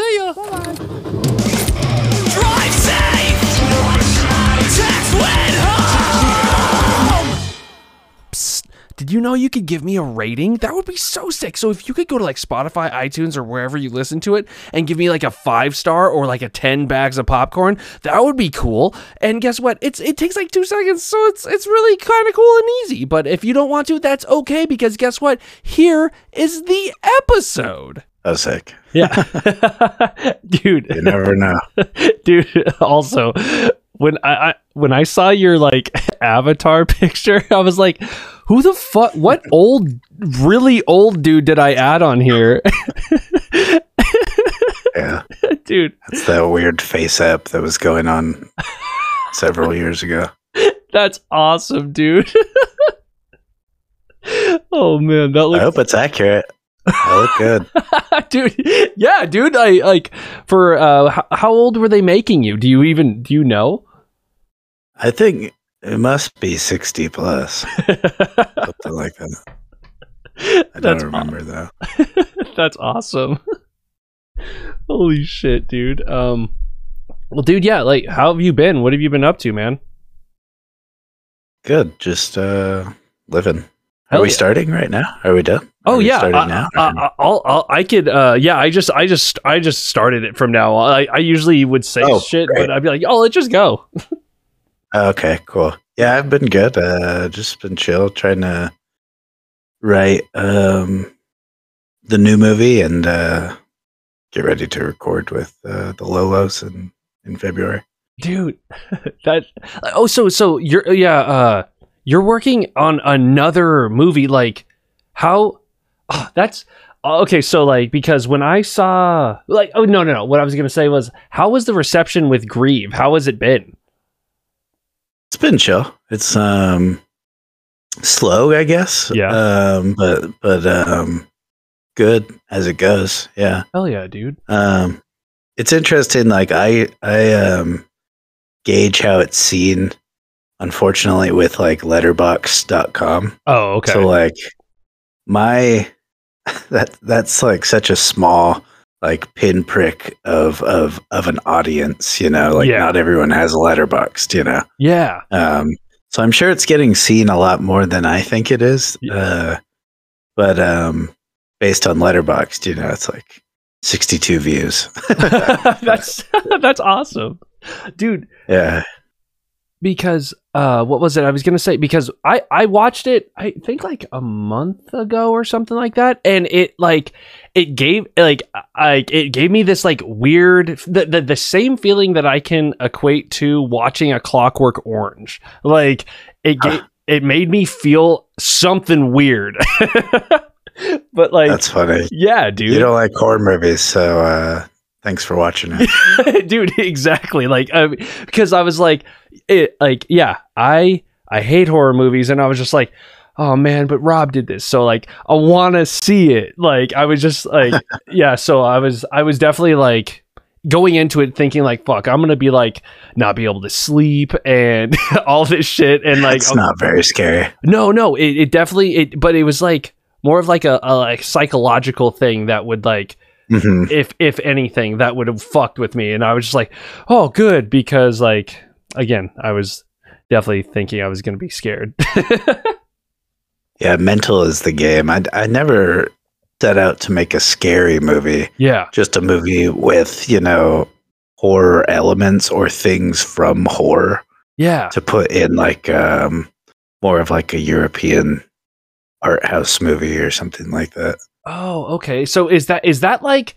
See ya. Drive safe. Text when home. Psst. Did you know you could give me a rating? That would be so sick. So if you could go to like Spotify, iTunes, or wherever you listen to it and give me like a five star or like a 10 bags of popcorn, that would be cool. And guess what? It's it takes like two seconds, so it's it's really kind of cool and easy. But if you don't want to, that's okay because guess what? Here is the episode. Oh, sick. Yeah. Dude. You never know. dude also when I, I when i saw your like avatar picture i was like who the fuck what old really old dude did i add on here Yeah. dude It's that weird face app that was going on several years ago. that's awesome dude oh man that looks I hope it's accurate. I look good. dude yeah dude i like for uh how, how old were they making you do you even do you know I think it must be 60 plus. Something like that. I don't remember though. That's awesome. Holy shit, dude. Um well dude, yeah, like how have you been? What have you been up to, man? Good. Just uh living. Are Hell we yeah. starting right now? Are we done? Oh we yeah, starting I, now? I, I, I'll, I'll, I could. Uh, yeah, I just, I just, I just started it from now. I, I usually would say Oh, shit, great. but I'd be like, oh, let's just go. Okay, cool. Yeah, I've been good. Uh just been chill, trying to write um the new movie and uh get ready to record with uh the Low Lows in in February. dude that oh so so you're yeah uh you're working on another movie like how oh, that's okay so like because when i saw like oh no no no what i was gonna say was how was the reception with grieve how has it been It's been chill. It's um slow, I guess. Yeah. Um but but um good as it goes. Yeah. hell yeah dude Um it's interesting like I I um gauge how it's seen unfortunately with like letterboxd.com. oh okay So like my that that's like such a small like pinprick of of of an audience, you know, like Yeah. not everyone has a letterboxd, you know. yeah Um so I'm sure it's getting seen a lot more than I think it is. Yeah. Uh but um based on letterboxd, you know, it's like 62 views. that's that's awesome dude yeah. Because uh what was it i was gonna say? Because i i watched it i think like a month ago or something like that and it like it gave like i it gave me this like weird the, the the same feeling that i can equate to watching a clockwork orange. Like it gave it made me feel something weird. But like That's funny. yeah dude. You don't like horror movies, so uh thanks for watching it. dude exactly. Like because i was like it like yeah i i hate horror movies and i was just like oh man but rob did this. So like i want to see it. Like i was just like yeah so i was i was definitely like going into it thinking like fuck i'm gonna be like not be able to sleep and all this shit and like it's not very scary. no, no, it, it definitely it but it was like more of like a, a like psychological thing that would like hmm if if anything that would have fucked with me and I was just like, "Oh, good" because like again, I was definitely thinking I was going to be scared. Yeah, mental is the game. I I never set out to make a scary movie. yeah. Just a movie with, you know, horror elements or things from horror Yeah. to put in like um more of like a European art house movie or something like that. Oh, okay. So is that is that like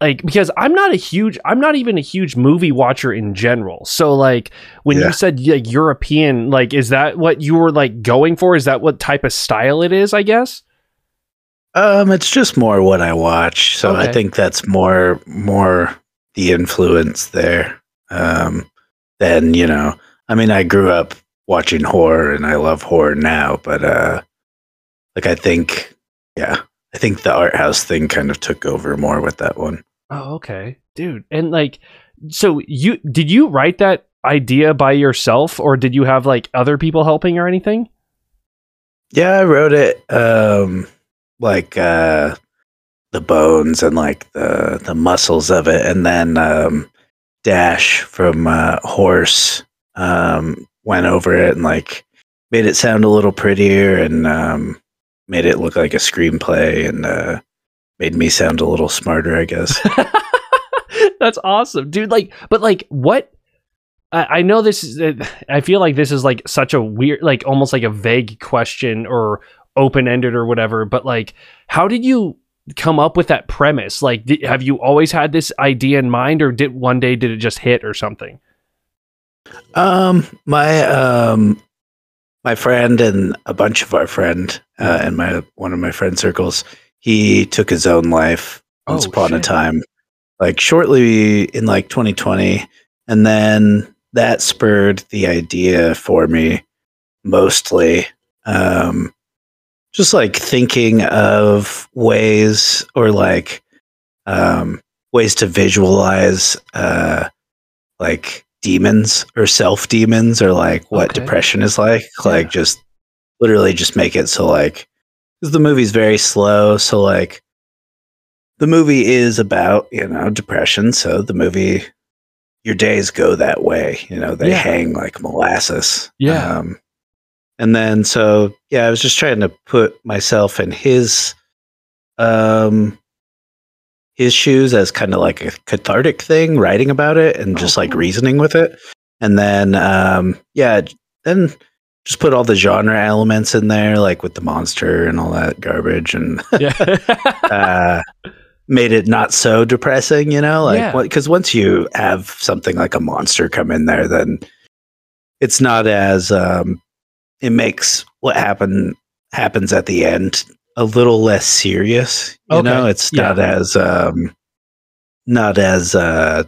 like because I'm not a huge I'm not even a huge movie watcher in general. So like when Yeah. you said like European, like is that what you were like going for? Is that what type of style it is, I guess? Um, it's just more what I watch, so I think that's more more the influence there. Um, than you know, I mean, I grew up watching horror, and I love horror now, but uh, like I think, yeah, I think the art house thing kind of took over more with that one. Oh, okay. Dude. And like so you did you write that idea by yourself or did you have like other people helping or anything? Yeah, I wrote it um like uh the bones and like the the muscles of it, and then um, Dash from uh, Horse um, went over it and like made it sound a little prettier and um, made it look like a screenplay and uh, made me sound a little smarter, I guess. That's awesome, dude. Like, but like, what? I, I know this is. uh, I feel like this is like such a weird, like almost like a vague question or open ended or whatever. But like, how did you come up with that premise? Like, did, have you always had this idea in mind, or did one day did it just hit or something? Um, my um, my friend and a bunch of our friend uh, and my one of my friend circles, he took his own life once Oh, upon a time, like shortly in like 2020, and then that spurred the idea for me, mostly, um, just like thinking of ways or like um, ways to visualize uh, like demons or self demons or like what Okay. depression is like Yeah. like just literally just make it so like because the movie's very slow so like the movie is about you know depression so the movie your days go that way you know they Yeah. hang like molasses Yeah. um, and then so yeah i was just trying to put myself in his um his shoes as kind of like a cathartic thing writing about it and Oh, just like cool. reasoning with it and then um yeah then just put all the genre elements in there like with the monster and all that garbage and Yeah. uh made it not so depressing you know like because once you have something like a monster come in there then it's not as um it makes what happen happens at the end a little less serious you Okay. know it's Yeah. not as um not as uh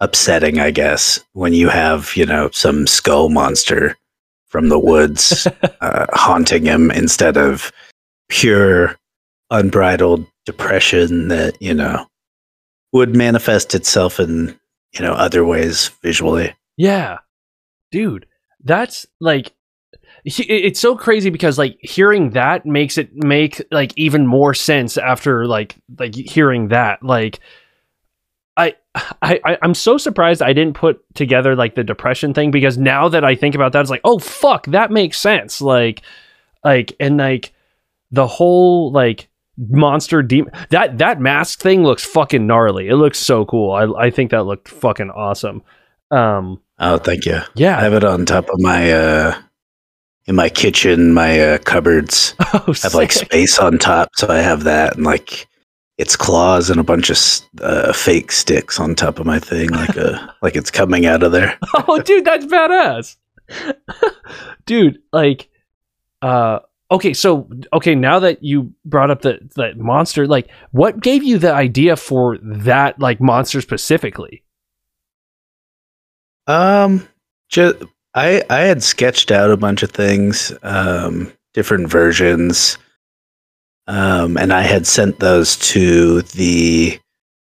upsetting i guess when you have you know some skull monster from the woods uh, haunting him instead of pure unbridled depression that you know would manifest itself in you know other ways visually Yeah. Dude, that's like it's so crazy because like hearing that makes it make like even more sense after like like hearing that like I, I I'm so surprised I didn't put together like the depression thing because now that I think about that it's like oh fuck that makes sense. Like like and like the whole like monster demon that that mask thing looks fucking gnarly. It looks so cool. I I think that looked fucking awesome. Um oh thank you. yeah. I have it on top of my uh in my kitchen my uh cupboards. Oh, I have like space on top so i have that and like its claws and a bunch of uh, fake sticks on top of my thing like a like it's coming out of there oh, dude, that's badass. dude, like, uh, okay, so okay, now that you brought up the that monster, like, what gave you the idea for that like monster specifically? Um, just I I had sketched out a bunch of things, um, different versions, um, and I had sent those to the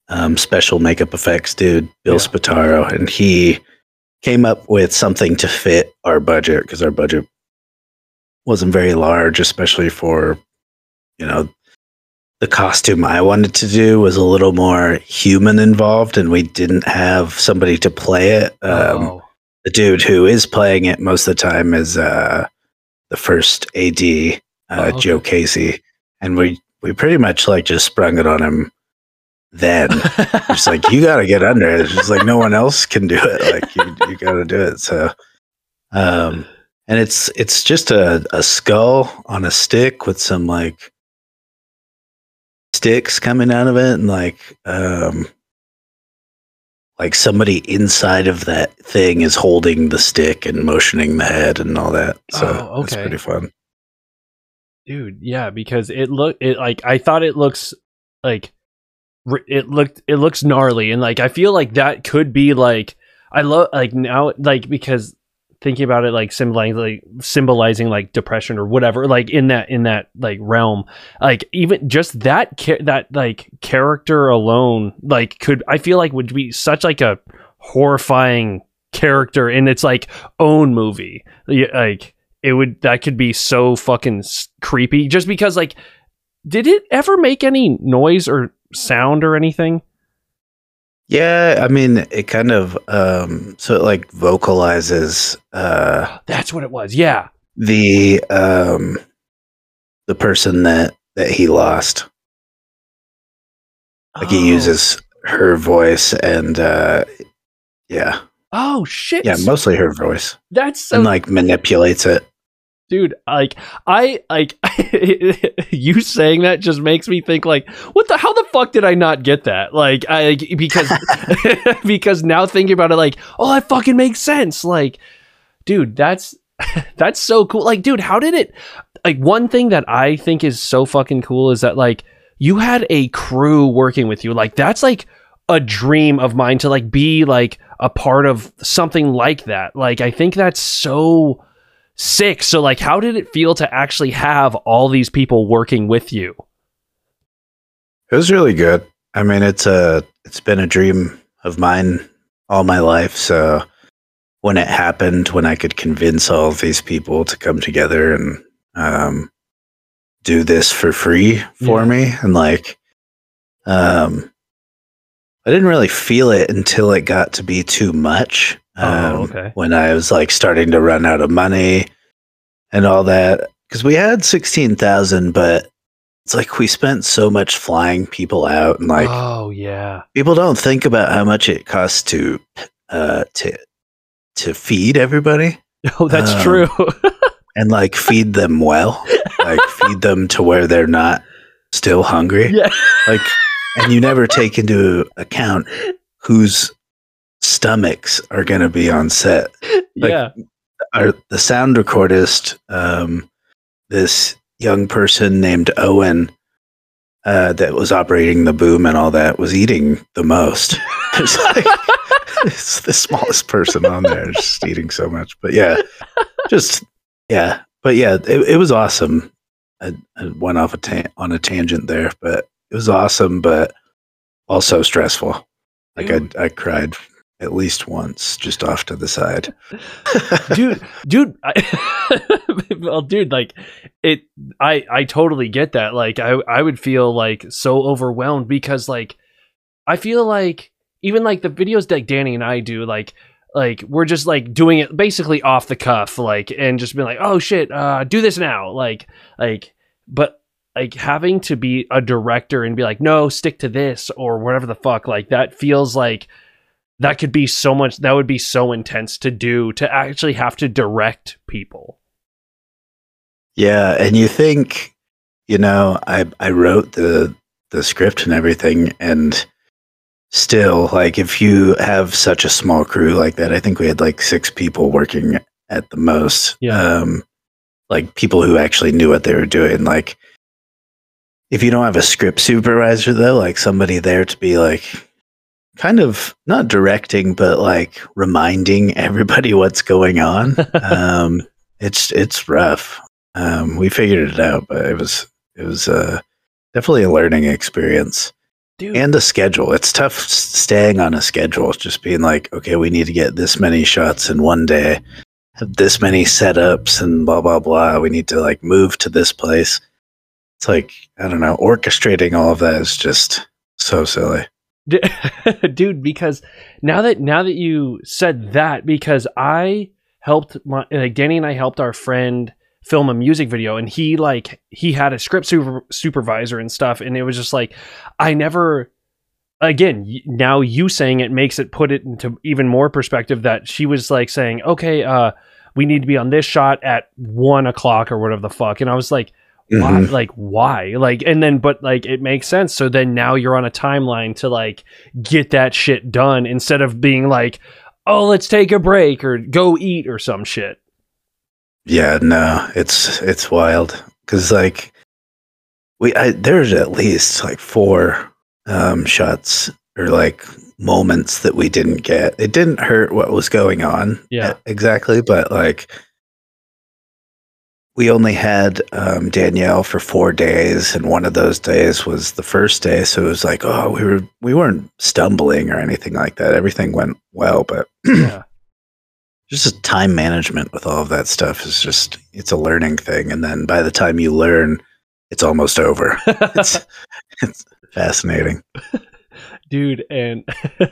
um, special makeup effects dude, Bill Yeah. Spataro, and he came up with something to fit our budget because our budget wasn't very large, especially for you know the costume I wanted to do was a little more human involved, and we didn't have somebody to play it. Um, oh, the dude who is playing it most of the time is uh, the first AD, uh, Oh, okay. Joe Casey, and we we pretty much like just sprung it on him. Then it's like you got to get under it. It's like no one else can do it. Like you you got to do it. So, um, and it's it's just a a skull on a stick with some like sticks coming out of it, and like um like somebody inside of that thing is holding the stick and motioning the head and all that. So Oh, it's okay. pretty fun. Dude, yeah, because it look it like I thought it looks like it looked it looks gnarly and like I feel like that could be like I love like now like because thinking about it like symbolizing like symbolizing like depression or whatever like in that in that like realm like even just that cha- that like character alone like could I feel like would be such like a horrifying character in its like own movie like it would that could be so fucking creepy just because like did it ever make any noise or sound or anything? Yeah, I mean, it kind of um so it like vocalizes uh That's what it was. Yeah. the um the person that that he lost. Like Oh. he uses her voice and uh yeah. Oh shit. Yeah, mostly her voice. That's so and like manipulates it. Dude like i like you saying that just makes me think like what the how the fuck did i not get that? Like i because because now thinking about it like oh that fucking makes sense. Like dude that's that's so cool. Like dude how did it like one thing that i think is so fucking cool is that like you had a crew working with you. Like that's like a dream of mine to like be like a part of something like that. Like i think that's so sick. So like how did it feel to actually have all these people working with you? It was really good. I mean, it's a it's been a dream of mine all my life. So when it happened, when I could convince all of these people to come together and um, do this for free for Yeah. me, and like, um, I didn't really feel it until it got to be too much. Oh, Um, okay. When I was like starting to run out of money and all that, because we had sixteen thousand, but it's like we spent so much flying people out and like oh yeah. people don't think about how much it costs to uh to to feed everybody Oh, that's Um, true. and like feed them well like feed them to where they're not still hungry yeah. like and you never take into account whose stomachs are going to be on set. Like- yeah. our the sound recordist um this young person named owen uh that was operating the boom and all that was eating the most. It's like it's the smallest person on there just eating so much. But yeah just yeah. But yeah it, it was awesome. I, I went off a ta- on a tangent there but it was awesome but also stressful. Like I, I cried at least once just off to the side. Dude dude I, well dude like it i i totally get that. Like i i would feel like so overwhelmed because like i feel like even like the videos that danny and i do like like we're just like doing it basically off the cuff like and just being like oh shit uh do this now like like but like having to be a director and be like no stick to this or whatever the fuck like that feels like that could be so much that would be so intense to do to actually have to direct people Yeah, and you think, you know, I I wrote the the script and everything, and still, like, if you have such a small crew like that, I think we had like six people working at the most. Yeah. Um, like people who actually knew what they were doing. Like, if you don't have a script supervisor though, like somebody there to be like kind of not directing but like reminding everybody what's going on um it's it's rough um, we figured it out, but it was it was uh, definitely a learning experience dude and a schedule. It's tough staying on a schedule. It's just being like, okay, we need to get this many shots in one day, have this many setups, and blah blah blah. We need to like move to this place. It's like I don't know, orchestrating all of that is just so silly. Dude because now that now that you said that because i helped my like danny and i helped our friend film a music video and he like he had a script super, supervisor and stuff and it was just like i never again now you saying it makes it put it into even more perspective that she was like saying okay uh we need to be on this shot at one o'clock or whatever the fuck and i was like why Mhm. like why like and then but like it makes sense so then now you're on a timeline to like get that shit done instead of being like oh let's take a break or go eat or some shit Yeah, no, it's it's wild because like we I, there's at least like four um, shots or like moments that we didn't get. It didn't hurt what was going on, Yeah. exactly, but like we only had um, Danielle for four days, and one of those days was the first day. So it was like, oh, we were we weren't stumbling or anything like that. Everything went well, but yeah just time management with all of that stuff is just it's a learning thing and then by the time you learn it's almost over. It's it's fascinating. dude and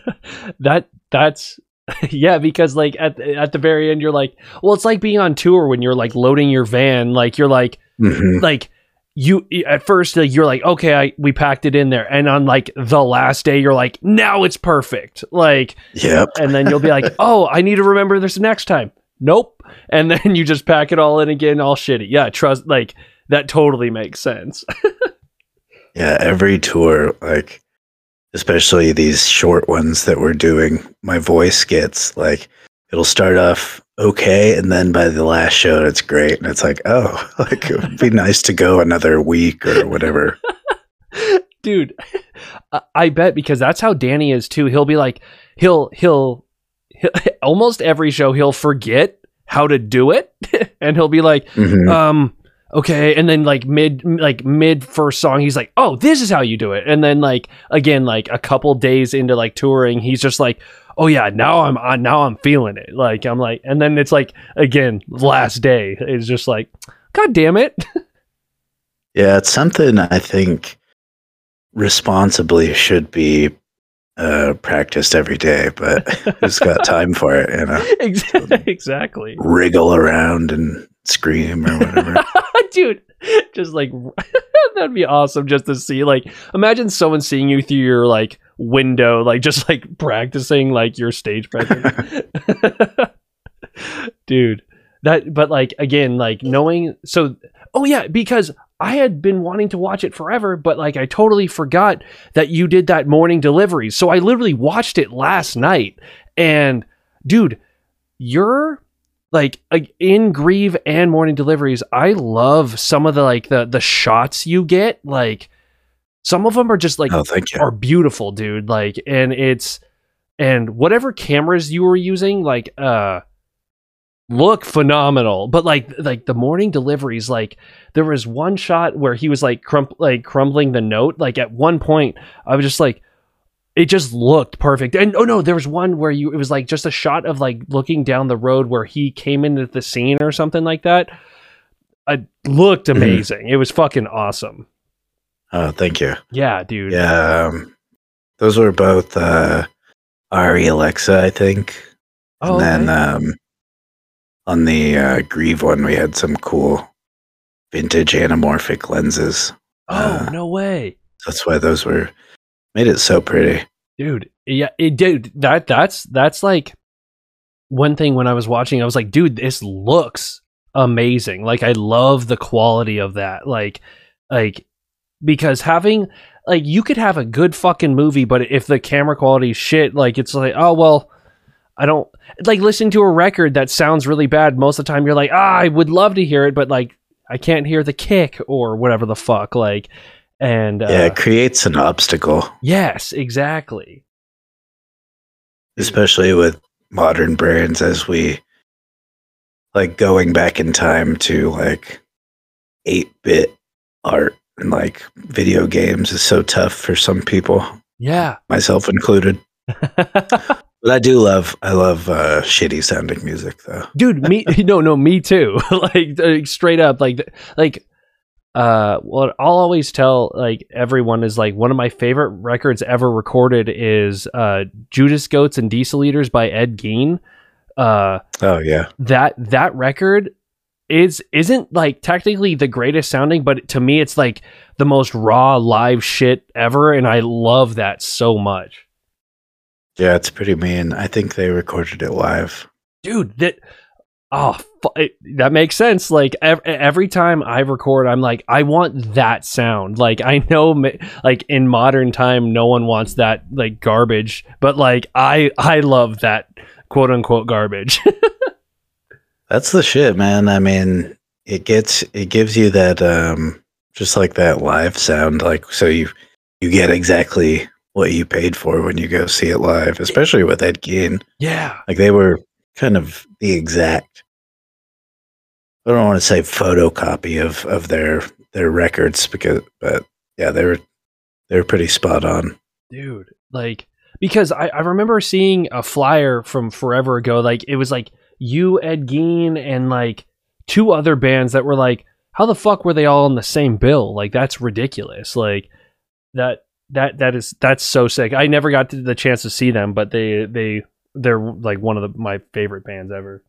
that that's yeah because like at at the very end you're like well it's like being on tour when you're like loading your van like you're like Mhm. like you at first like, you're like okay I we packed it in there and on like the last day you're like now it's perfect like Yep. and then you'll be like oh I need to remember this next time nope and then you just pack it all in again all shitty yeah trust like that totally makes sense Yeah, every tour, like especially these short ones that we're doing, my voice gets like it'll start off okay, and then by the last show, it's great, and it's like, oh, like it would be nice to go another week or whatever. dude I- bet because that's how danny is too he'll be like he'll he'll, he'll almost every show he'll forget how to do it and he'll be like Mhm. um okay and then like mid like mid first song he's like oh this is how you do it. And then like again like a couple days into like touring he's just like oh yeah now i'm on now i'm feeling it. Like i'm like and then it's like again last day it's just like god damn it. Yeah, it's something I think responsibly should be uh, practiced every day, but who's got time for it? You know, Ex- exactly wriggle around and scream or whatever. dude just like that'd be awesome just to see like imagine someone seeing you through your like window like just like practicing like your stage presence dude that but like again like knowing so oh yeah because i had been wanting to watch it forever but like i totally forgot that you did that morning delivery. So i literally watched it last night. And dude you're like in grieve and morning deliveries i love some of the like the the shots you get. Like some of them are just like oh, thank you. are beautiful dude. Like and it's and whatever cameras you were using like uh look phenomenal but like like the morning deliveries like there was one shot where he was like crump like crumbling the note like at one point i was just like it just looked perfect and oh no there was one where you it was like just a shot of like looking down the road where he came into the scene or something like that it looked Mhm. amazing it was fucking awesome Oh, thank you. yeah dude Yeah, um, those were both uh, Arri Alexa, I think. oh, and then okay. um, on the uh, Grieve one, we had some cool vintage anamorphic lenses. oh uh, no way That's why those were made it so pretty. dude yeah it dude that that's that's like one thing when i was watching i was like dude this looks amazing like i love the quality of that like like because having like you could have a good fucking movie but if the camera quality shit like it's like oh well i don't like listening to a record that sounds really bad most of the time you're like ah i would love to hear it but like i can't hear the kick or whatever the fuck like and uh, yeah, it creates an obstacle, yes exactly. Especially with modern brands as we like going back in time to like 8 bit art and like video games is so tough for some people, yeah. myself included. But I do love, I love uh, shitty sounding music though. dude me no no me too like uh, straight up like like uh what i'll always tell like everyone is like one of my favorite records ever recorded is uh judas goats and diesel eaters by ed gein uh Oh yeah. that that record is isn't like technically the greatest sounding but to me it's like the most raw live shit ever and i love that so much Yeah, it's pretty mean. I think they recorded it live. dude that oh it, that makes sense like ev- every time i record i'm like i want that sound like i know like in modern time no one wants that like garbage but like i i love that quote unquote garbage That's the shit, man. I mean, it gets it gives you that um just like that live sound like so you you get exactly what you paid for when you go see it live, especially with Ed Gein. yeah Like they were kind of the exact I don't want to say photocopy of of their their records because but yeah, they were they were pretty spot on. dude like because I, I remember seeing a flyer from forever ago like it was like you ed gein and like two other bands that were like how the fuck were they all on the same bill? Like that's ridiculous. Like that that that is that's so sick. I never got the chance to see them, but they they they're like one of the, my favorite bands ever.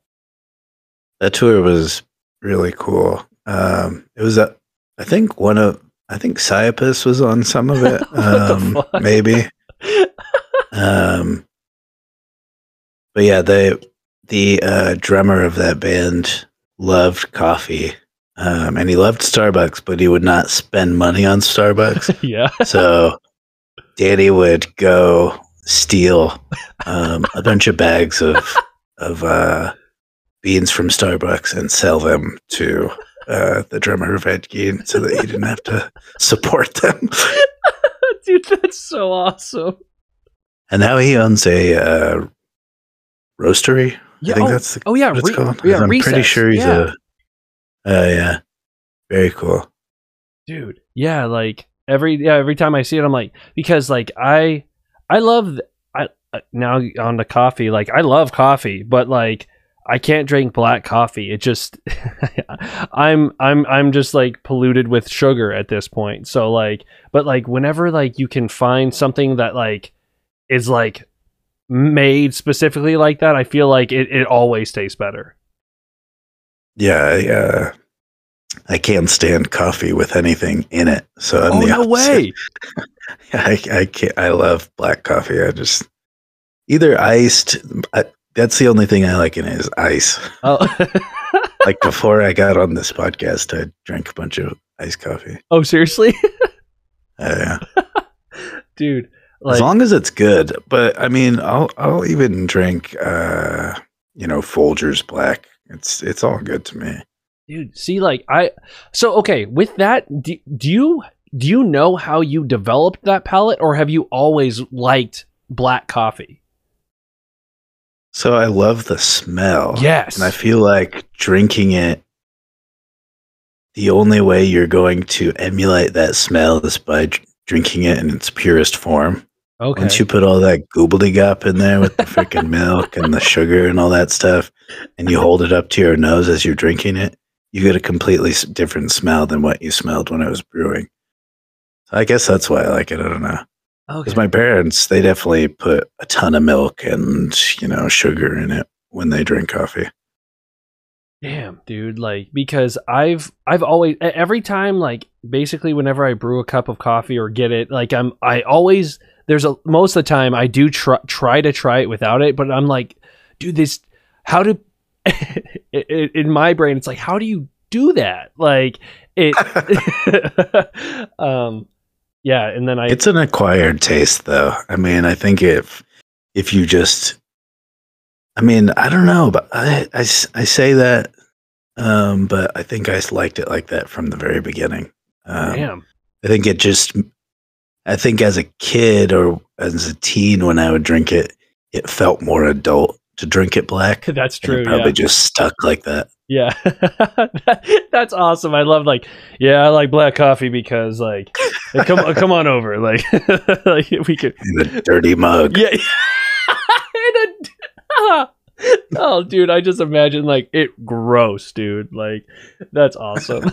That tour was really cool. Um, it was a, I think one of, I think Siapus was on some of it. Um, maybe. um, but yeah, the the uh, drummer of that band loved coffee, um, and he loved Starbucks, but he would not spend money on Starbucks. yeah. so Danny would go steal um, a bunch of bags of of uh, beans from Starbucks and sell them to uh, the drummer of Ed Gein so that he didn't have to support them. Dude, that's so awesome. And now he owns a uh, roastery. Yeah, I think oh, that's the, oh yeah, what it's re- called. yeah, I'm pretty sure he's yeah. a. Uh, yeah, very cool. dude yeah like every yeah every time i see it i'm like because like i i love i now on the coffee like i love coffee but like i can't drink black coffee. It just i'm i'm i'm just like polluted with sugar at this point. So like but like whenever like you can find something that like is like made specifically like that i feel like it, it always tastes better. Yeah, uh, I can't stand coffee with anything in it. So I'm oh the no opposite. way I, I can't. I love black coffee. I just either iced. I, that's the only thing I like in it is ice. oh Like before I got on this podcast, I drank a bunch of iced coffee. oh seriously Uh, dude as long as it's good. But I mean, I'll I'll even drink, uh, you know, Folgers Black. It's it's all good to me. Dude see like i so okay with that do, do you do you know how you developed that palate or have you always liked black coffee So I love the smell. yes And I feel like drinking it, the only way you're going to emulate that smell is by drinking it in its purest form. okay Once you put all that gobbledygook in there with the freaking milk and the sugar and all that stuff, and you hold it up to your nose as you're drinking it, you get a completely different smell than what you smelled when it was brewing. So I guess that's why I like it. I don't know. okay. Because my parents, they definitely put a ton of milk and, you know, sugar in it when they drink coffee. damn dude like because i've i've always every time like basically whenever i brew a cup of coffee or get it like i'm i always there's a most of the time i do try try to try it without it but i'm like dude this how do in my brain it's like how do you do that like it um yeah and then i It's an acquired taste, though. I mean, I think if if you just, I mean, I don't know, but I I say that, um, but I think I liked it like that from the very beginning. Um, damn I think it just, I think as a kid or as a teen when I would drink it, it felt more adult to drink it black. that's true probably yeah just stuck like that. yeah that's awesome i love like yeah i like black coffee because like like, come come on over like like we could In a dirty mug. yeah a- oh dude i just imagine like it gross dude like that's awesome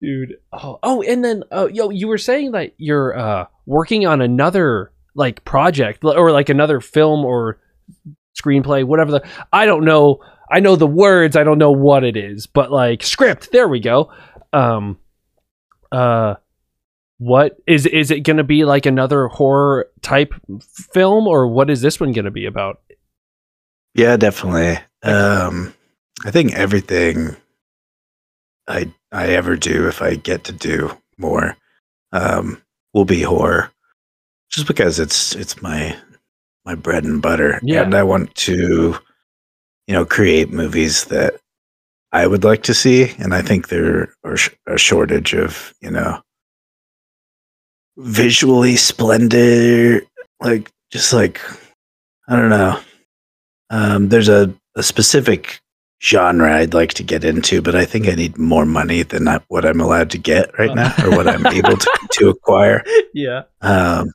dude oh oh and then oh yo you were saying that you're uh working on another like project or like another film or screenplay whatever the i don't know i know the words i don't know what it is but like script there we go. Um uh what is is it going to be like another horror type film or what is this one going to be about? Yeah, definitely. Um, I think everything I I ever do, if I get to do more, um, will be horror, just because it's it's my my bread and butter, Yeah. and I want to, you know, create movies that I would like to see, and I think there are sh- a shortage of you know visually splendid, like just like I don't know. Um, there's a, a specific genre I'd like to get into, but I think I need more money than I, what I'm allowed to get right now, or what I'm able to, to acquire. yeah Um,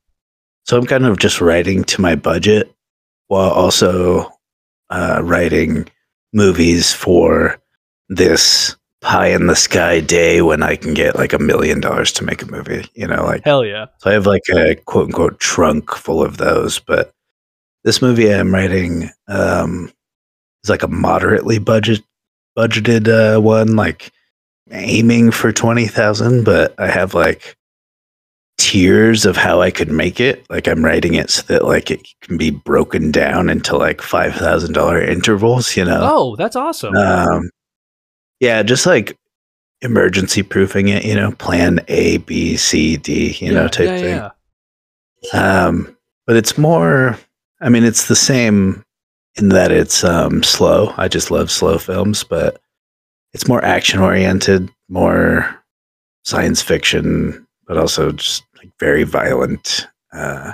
so I'm kind of just writing to my budget while also uh, writing movies for this pie in the sky day when I can get like a million dollars to make a movie. You know, like Hell yeah. so I have like a quote unquote trunk full of those. But this movie I'm writing um, is like a moderately budget budgeted uh, one, like aiming for twenty thousand. But I have like tiers of how I could make it. Like I'm writing it so that like it can be broken down into like five thousand dollar intervals. You know. Oh, that's awesome. Um, yeah, just like emergency proofing it, you know, plan A, B, C, D, you know, type yeah, thing. yeah. Um, but it's more, I mean, it's the same in that it's um, slow. I just love slow films, but it's more action oriented, more science fiction, but also just very violent uh,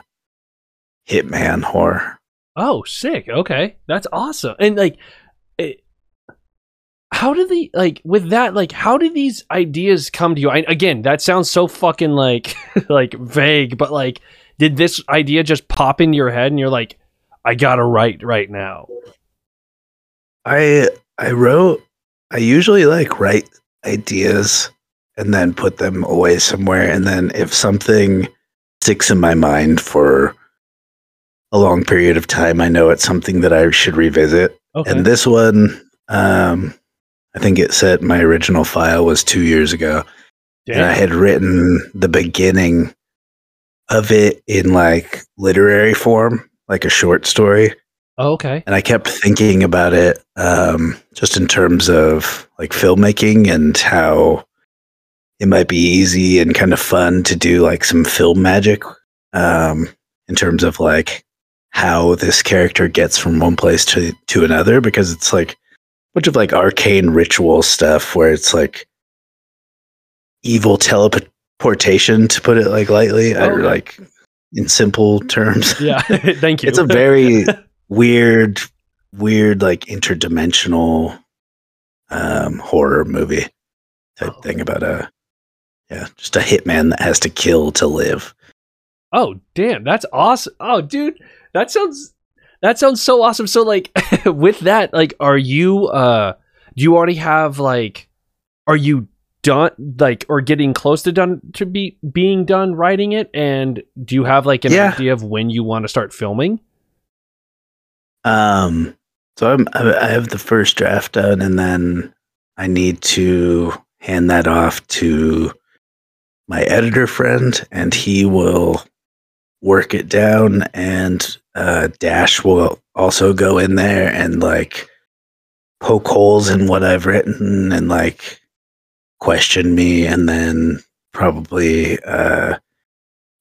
hitman horror. Oh, sick. Okay, that's awesome. And like, it, how did the like with that? Like, how did these ideas come to you? I, again, that sounds so fucking like like vague, but like, did this idea just pop into your head and you're like, I gotta write right now? I I wrote I usually like write ideas and then put them away somewhere and then if something sticks in my mind for a long period of time I know it's something that I should revisit. Okay. And this one um I think it said my original file was 2 years ago and I had written the beginning of it in like literary form, like a short story Oh, okay. and I kept thinking about it um, just in terms of like filmmaking and how it might be easy and kind of fun to do like some film magic um, in terms of like how this character gets from one place to to another because it's like a bunch of like arcane ritual stuff where it's like evil teleportation to put it like lightly or like in simple terms Yeah. Thank you. it's a very weird, weird, like interdimensional um, horror movie type Oh. thing about a yeah, just a hitman that has to kill to live. Oh, damn, that's awesome. Oh, dude, that sounds that sounds so awesome. So like with that, like are you uh do you already have like are you done like or getting close to done to be being done writing it and do you have like an Yeah. idea of when you want to start filming? Um, so I'm I I have the first draft done, and then I need to hand that off to my editor friend, and he will work it down, and uh, Dash will also go in there and like poke holes in what I've written, and like question me, and then probably uh,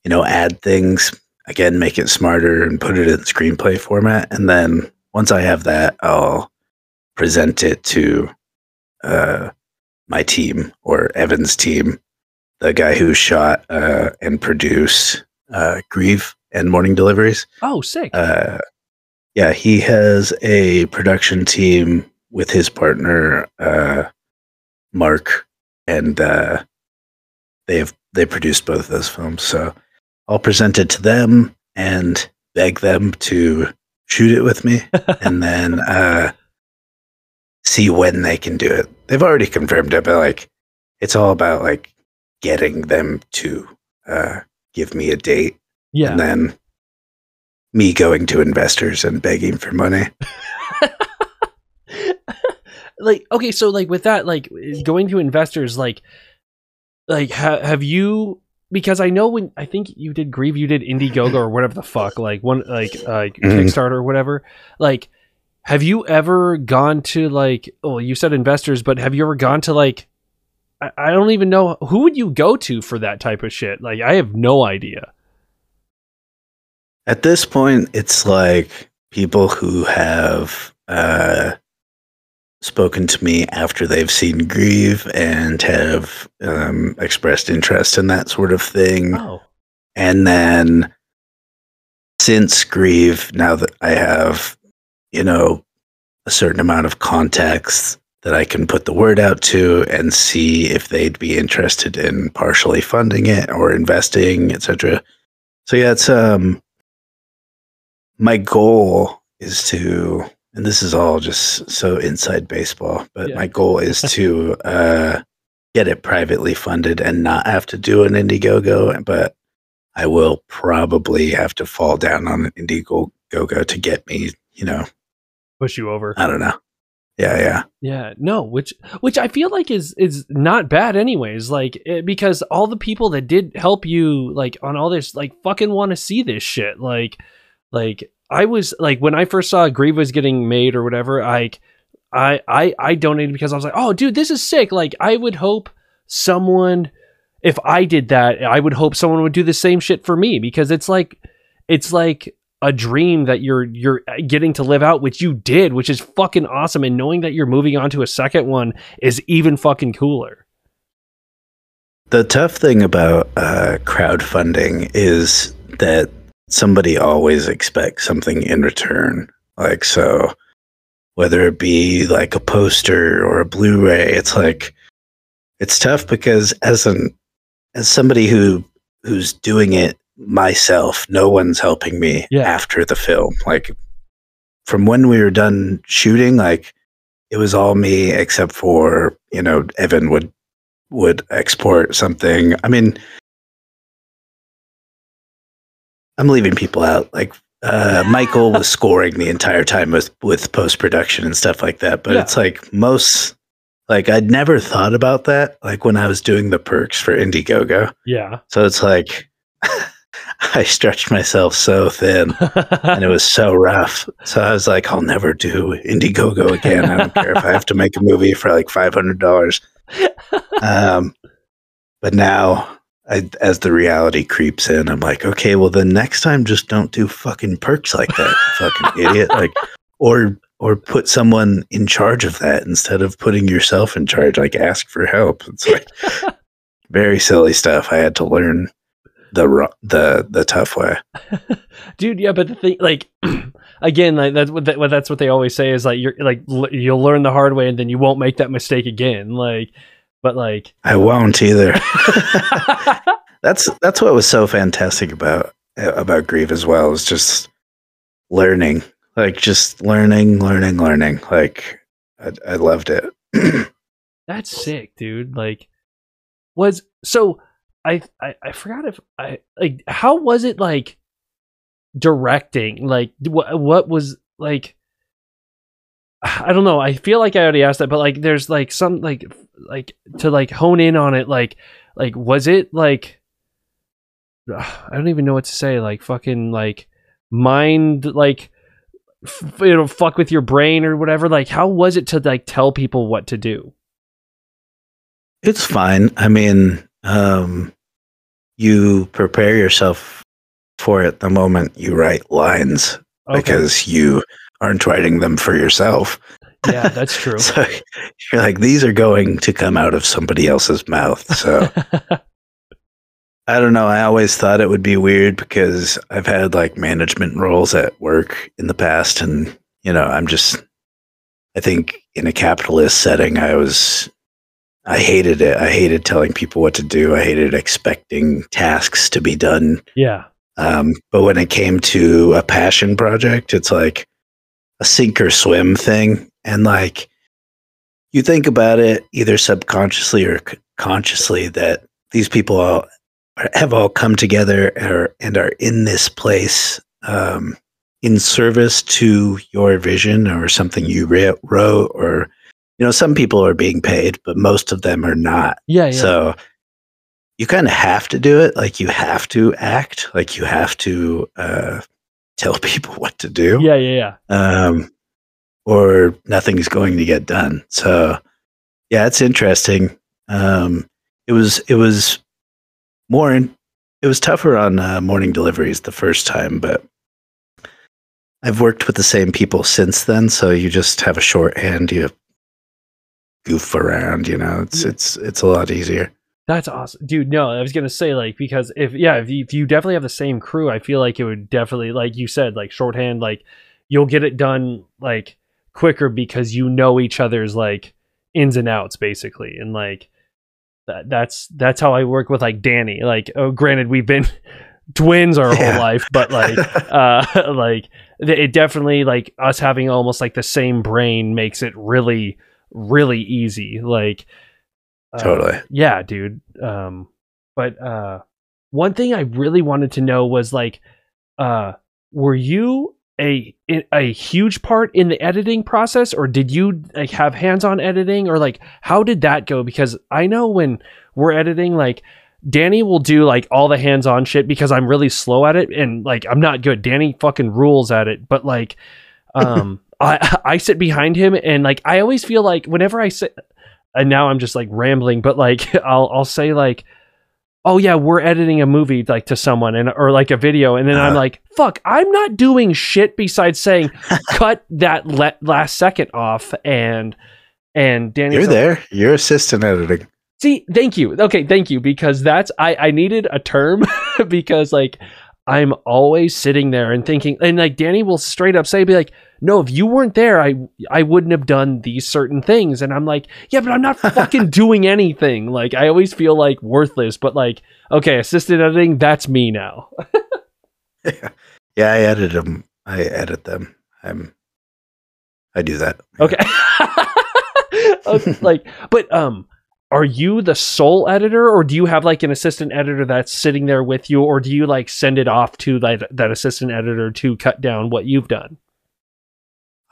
you know add things. Again make it smarter and put it in screenplay format. And then once i have that i'll present it to uh, my team or evan's team the guy who shot uh, and produced uh, grieve and morning deliveries. Oh, sick. uh, yeah he has a production team with his partner uh, mark and uh, they've they produced both those films. So i'll present it to them and beg them to shoot it with me and then uh, see when they can do it. They've already confirmed it but like it's all about like getting them to uh, give me a date yeah. and then me going to investors and begging for money like okay so like with that like going to investors like like ha- have you because i know when i think you did grieve you did indiegogo or whatever the fuck like one like uh, Mhm. kickstarter or whatever like have you ever gone to like oh you said investors but have you ever gone to like I, don't even know who would you go to for that type of shit? Like i have no idea. At this point, it's like people who have uh, spoken to me after they've seen Grieve and have um, expressed interest in that sort of thing. oh. And then since Grieve, now that I have, you know, a certain amount of contacts that I can put the word out to and see if they'd be interested in partially funding it or investing, etc. So yeah, it's um my goal is to and this is all just so inside baseball, but Yeah. my goal is to uh, get it privately funded and not have to do an Indiegogo. But I will probably have to fall down on an Indiegogo to get me, you know, Push you over. I don't know. Yeah, yeah. Yeah, no, which which I feel like is is not bad anyways, like eh, because all the people that did help you like on all this like fucking want to see this shit. Like like I was like when I first saw Grieve was getting made or whatever, like I I I donated because I was like, "Oh, dude, this is sick." Like I would hope someone if I did that, I would hope someone would do the same shit for me because it's like it's like a dream that you're you're getting to live out which you did which is fucking awesome and knowing that you're moving on to a second one is even fucking cooler The tough thing about uh, crowdfunding is that somebody always expects something in return. Like, so whether it be like a poster or a Blu ray, it's like, it's tough because as an, as somebody who, who's doing it myself, no one's helping me Yeah. after the film. Like, from when we were done shooting, like, it was all me except for, you know, Evan would would export something. I mean, I'm leaving people out. Like uh, Michael was scoring the entire time with with post production and stuff like that. But Yeah. it's like most like I'd never thought about that. Like when I was doing the perks for Indiegogo. yeah So it's like I stretched myself so thin and it was so rough. So I was like, I'll never do Indiegogo again. I don't care if I have to make a movie for like five hundred dollars. Um, but now, I, as the reality creeps in, I'm like, okay, well, then next time, just don't do fucking perks like that, fucking idiot. Like, or or put someone in charge of that instead of putting yourself in charge. Like, ask for help. It's like very silly stuff. I had to learn the the the tough way. dude yeah but the thing like again like that's what, that, that's what they always say is like you're like l- you'll learn the hard way and then you won't make that mistake again like but like I won't either. that's that's what was so fantastic about uh, about Grieve as well is just learning like just learning learning learning like i, I loved it That's sick, dude. Like, was so I, I I forgot if I like how was it like directing? Like, what what was like? I don't know. I feel like I already asked that, but like, there's like some like like to like hone in on it. Like, like was it like? I don't even know what to say. Like fucking like mind like f- you know fuck with your brain or whatever. Like, how was it to like tell people what to do? it's fine i mean um you prepare yourself for it the moment you write lines Okay. because you aren't writing them for yourself Yeah, that's true. so you're like these are going to come out of somebody else's mouth so I don't know. I always thought it would be weird because I've had like management roles at work in the past. And, you know, I'm just, I think in a capitalist setting, I was, I hated it. I hated telling people what to do. I hated expecting tasks to be done. yeah. Um, but when it came to a passion project, it's like a sink or swim thing. And like, you think about it either subconsciously or c- consciously that these people all are- have all come together or, and are in this place um, in service to your vision or something you re- wrote or you know some people are being paid but most of them are not Yeah, yeah. so you kind of have to do it. Like you have to act. Like you have to uh, tell people what to do. yeah, yeah, yeah. Um, or nothing's going to get done. So yeah, it's interesting. Um, it was it was more in, it was tougher on uh, morning deliveries the first time, but I've worked with the same people since then. So you just have a shorthand. You goof around. You know, it's it's it's a lot easier. That's awesome, dude. No, I was gonna say like because if yeah, if you, if you definitely have the same crew, I feel like it would definitely like you said like shorthand like you'll get it done like quicker because you know each other's like ins and outs basically, and like that that's that's how I work with like Danny. Like oh, granted we've been twins our Yeah. whole life, but like uh like it definitely like us having almost like the same brain makes it really really easy. Like uh, Totally. yeah, dude. Um, but uh, one thing I really wanted to know was like, uh, were you a a huge part in the editing process, or did you like have hands on editing, or like how did that go? Because I know when we're editing, like. Danny will do like all the hands on shit because I'm really slow at it and like I'm not good. Danny fucking rules at it, but like um I I sit behind him and like I always feel like whenever I sit and now I'm just like rambling, but like I'll I'll say like, oh yeah, we're editing a movie like to someone and or like a video, and then I'm Uh. like, fuck, I'm not doing shit besides saying cut that le- last second off and and Danny. You're like, there. You're assistant editing. See, thank you. Okay, thank you because that's I I needed a term because like I'm always sitting there and thinking and like Danny will straight up say be like, "No, if you weren't there, I I wouldn't have done these certain things." And I'm like, "Yeah, but I'm not fucking doing anything." Like I always feel like worthless, but like, okay, assisted editing, that's me now. Yeah, yeah, I edit them. I edit them. I'm. I do that. Okay. Okay, like but um are you the sole editor or do you have like an assistant editor that's sitting there with you or do you like send it off to like that assistant editor to cut down what you've done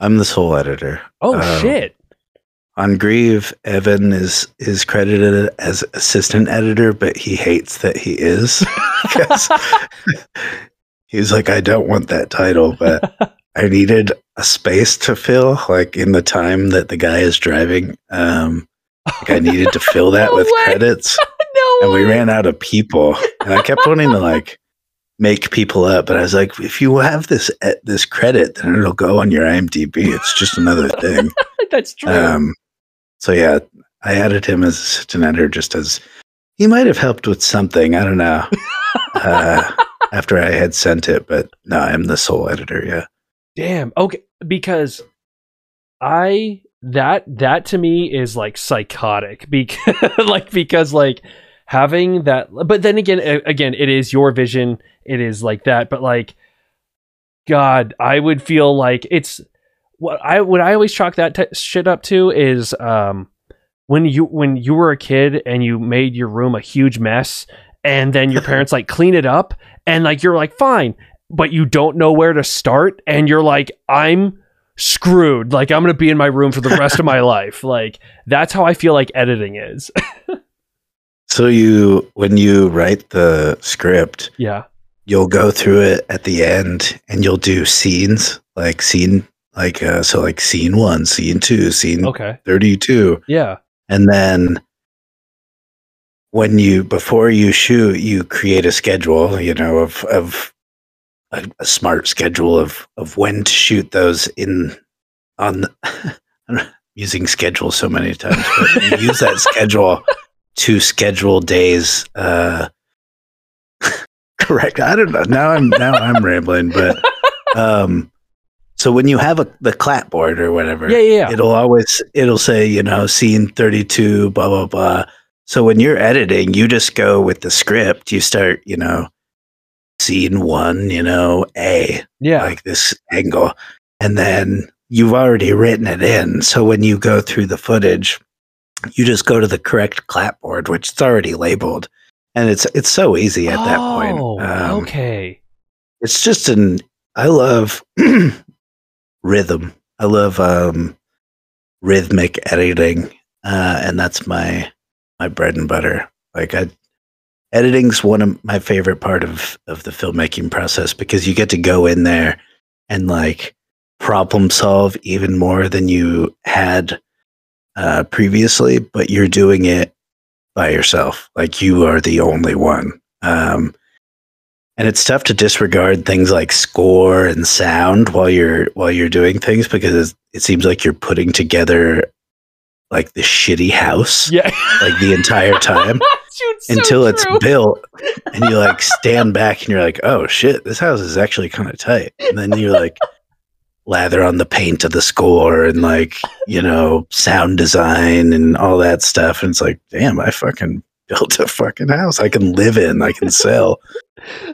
I'm the sole editor. oh Um, shit On Grieve, Evan is is credited as assistant editor, but he hates that he is. because he's like, I don't want that title, but I needed a space to fill, like in the time that the guy is driving. Um, like I needed to fill that No with way. credits, no and we ran out of people. And I kept wanting to like make people up, but I was like, if you have this eh, this credit, then it'll go on your IMDb. It's just another thing. that's true Um, so yeah, I added him as assistant editor just as he might have helped with something. I don't know. uh, after I had sent it, but no, I'm the sole editor. Yeah. damn okay because i that that to me is like psychotic because like because like having that but then again again it is your vision it is like that but like god i would feel like it's what i what i always chalk that t- shit up to is um when you when you were a kid and you made your room a huge mess and then your parents like clean it up and like you're like fine but you don't know where to start and you're like i'm screwed. Like i'm gonna be in my room for the rest of my life. Like that's how i feel like editing is. So you, when you write the script, yeah you'll go through it at the end, and you'll do scenes, like scene, like uh, so, like scene one, scene two, scene okay. thirty-two, yeah. And then when you before you shoot you create a schedule you know of of a, a smart schedule of of when to shoot those in on I'm using schedule so many times but you use that schedule to schedule days uh correct. I don't know. Now i'm now i'm rambling but um so when you have a the clapboard or whatever yeah yeah, yeah. it'll always it'll say you know scene 32 blah blah blah. So when you're editing you just go with the script. You start you know scene one you know a yeah. like this angle and then you've already written it in. So when you go through the footage you just go to the correct clapboard which is already labeled and it's it's so easy at that point. Oh Um, okay. it's just an i love rhythm. I love um rhythmic editing uh and that's my my bread and butter. Like i editing's one of my favorite part of of the filmmaking process because you get to go in there and like problem solve even more than you had uh previously but you're doing it by yourself. Like you are the only one. Um and it's tough to disregard things like score and sound while you're while you're doing things because it seems like you're putting together like the shitty house yeah. like the entire time Dude, so until it's built. And you like stand back and you're like oh shit this house is actually kind of tight. And then you're like lather on the paint of the score and like you know sound design and all that stuff and it's like damn i fucking built a fucking house I can live in, I can sell.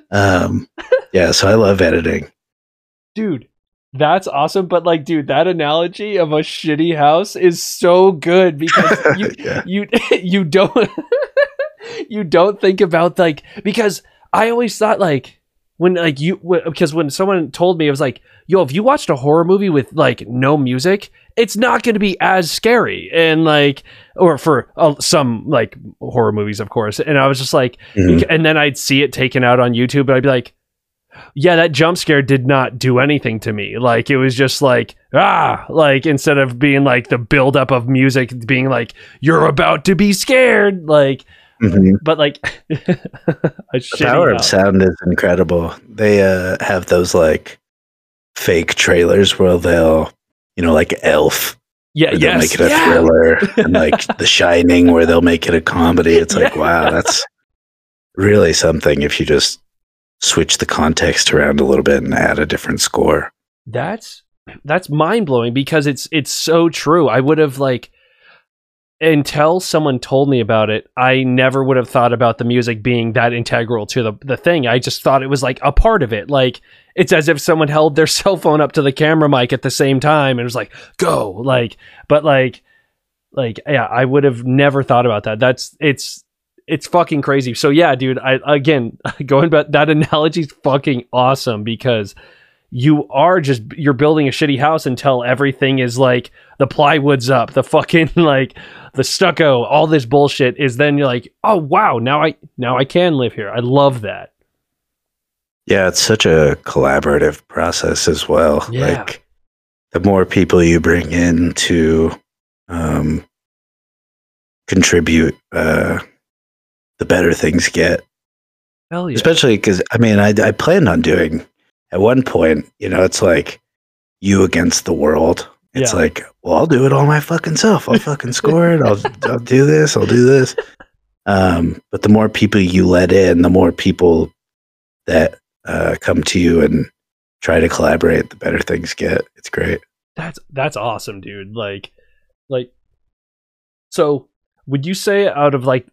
Um, yeah, so I love editing. dude that's awesome but like dude that analogy of a shitty house is so good because you yeah. you you don't you don't think about like because i always thought like when like you because when someone told me it was like yo if you watched a horror movie with like no music it's not going to be as scary and like or for uh, some like horror movies of course and i was just like Mhm. and then I'd see it taken out on YouTube, and I'd be like, "Yeah, that jump scare did not do anything to me. Like it was just like ah, like instead of being like the buildup of music, being like you're about to be scared, like Mhm. but like a The power of sound is incredible. They uh, have those like fake trailers where they'll, you know, like Elf, Yeah, yes, make it a yeah. thriller, and like The Shining, where they'll make it a comedy. It's like, Yeah. wow, that's really something if you just switch the context around a little bit and add a different score. That's that's mind blowing because it's it's so true. I would have like until someone told me about it, I never would have thought about the music being that integral to the the thing. I just thought it was like a part of it. Like it's as if someone held their cell phone up to the camera mic at the same time and was like, "Go!" Like, but like, like yeah, I would have never thought about that. That's it's it's fucking crazy. So yeah, dude. I again going back that analogy's fucking awesome because you are just you're building a shitty house until everything is like the plywood's up, the fucking like the stucco, all this bullshit is then you're like, oh wow, now I now I can live here. I love that. Yeah, it's such a collaborative process as well. Yeah. Like the more people you bring in to um, contribute, uh, the better things get. Hell yeah. Especially because I mean, I, I planned on doing at one point. You know, it's like you against the world. It's Yeah. like, well, I'll do it all my fucking self. I'll fucking score it. I'll I'll do this. I'll do this. Um, but the more people you let in, the more people that uh, come to you and try to collaborate, the better things get. It's great. That's that's awesome, dude. Like like so would you say out of like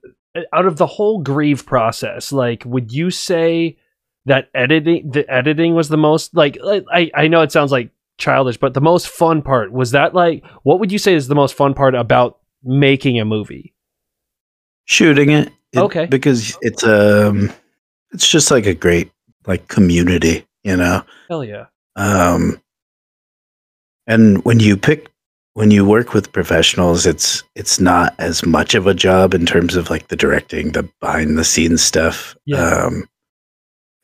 out of the whole grieve process, like would you say that editing the editing was the most like I I know it sounds like childish, but the most fun part was that like what would you say is the most fun part about making a movie? Shooting it, it- Okay. because it's um, it's just like a great like community, you know. Hell yeah. um and when you pick when you work with professionals it's it's not as much of a job in terms of like the directing the behind the scenes stuff Yeah. um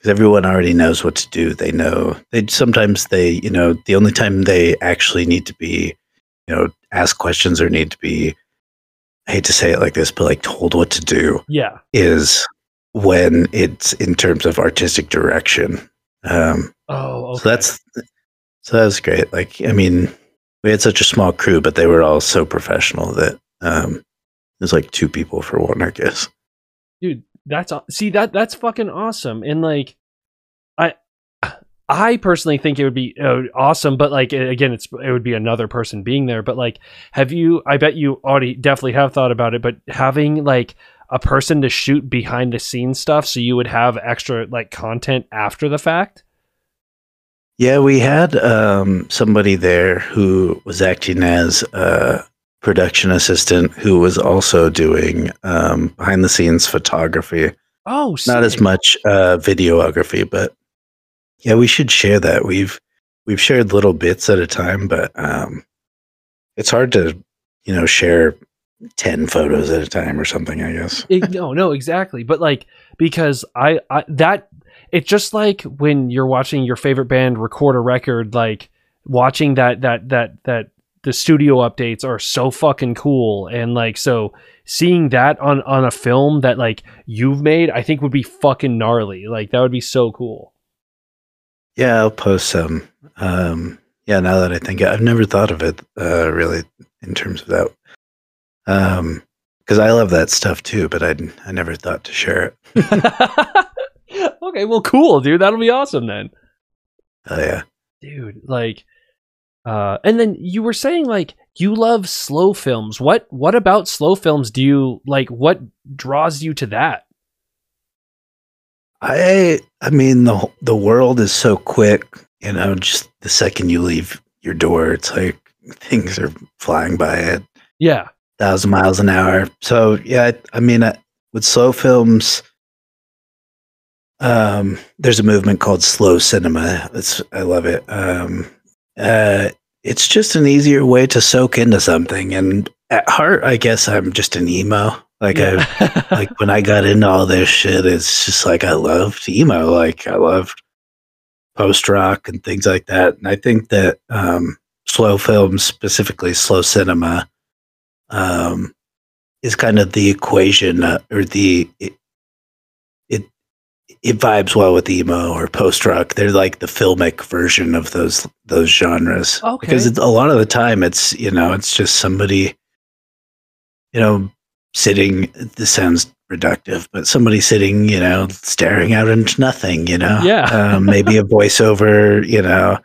because everyone already knows what to do they know they sometimes they you know the only time they actually need to be you know ask questions or need to be i hate to say it like this but like told what to do Yeah. is when it's in terms of artistic direction um Oh, okay. so that's so that was great. Like, I mean, we had such a small crew, but they were all so professional that um, there's like two people for one, I guess. dude that's see that that's fucking awesome and like i i personally think it would be uh, awesome but like again it's it would be another person being there but like have you i bet you already definitely have thought about it but having like a person to shoot behind the scenes stuff so you would have extra like content after the fact? Yeah, we had um, somebody there who was acting as a production assistant who was also doing um, behind the scenes photography. oh Not as much uh, videography, but yeah, we should share that. We've we've shared little bits at a time, but um, it's hard to you know share ten photos at a time or something. I guess. It- no, no, exactly. But like because I, I that it's just like when you're watching your favorite band record a record, like watching that that that that the studio updates are so fucking cool and like so seeing that on on a film that like you've made i think would be fucking gnarly like that would be so cool Yeah, I'll post some. Um, yeah, now that I think, I've never thought of it uh, really in terms of that. Um, because I love that stuff too, but I I never thought to share it. okay well cool dude that'll be awesome then Oh yeah, dude like Uh, and then you were saying like you love slow films. What what about slow films do you like? What draws you to that? I I mean the the world is so quick, you know, just the second you leave your door, it's like things are flying by at Yeah, thousand miles an hour. So yeah, I, I mean, uh, with slow films, um, there's a movement called slow cinema. It's I love it. Um, uh, it's just an easier way to soak into something, and at heart, I guess I'm just an emo. Like I like when I got into all this shit, it's just like I loved emo. Like I loved post rock and things like that. And I think that um, slow films, specifically slow cinema, um, is kind of the equation uh, or the it vibes well with emo or post rock. They're like the filmic version of those those genres. Okay. Because a lot of the time, it's you know, it's just somebody, you know, sitting. This sounds reductive, but somebody sitting, you know, staring out into nothing. You know, Yeah. um, maybe a voiceover. You know.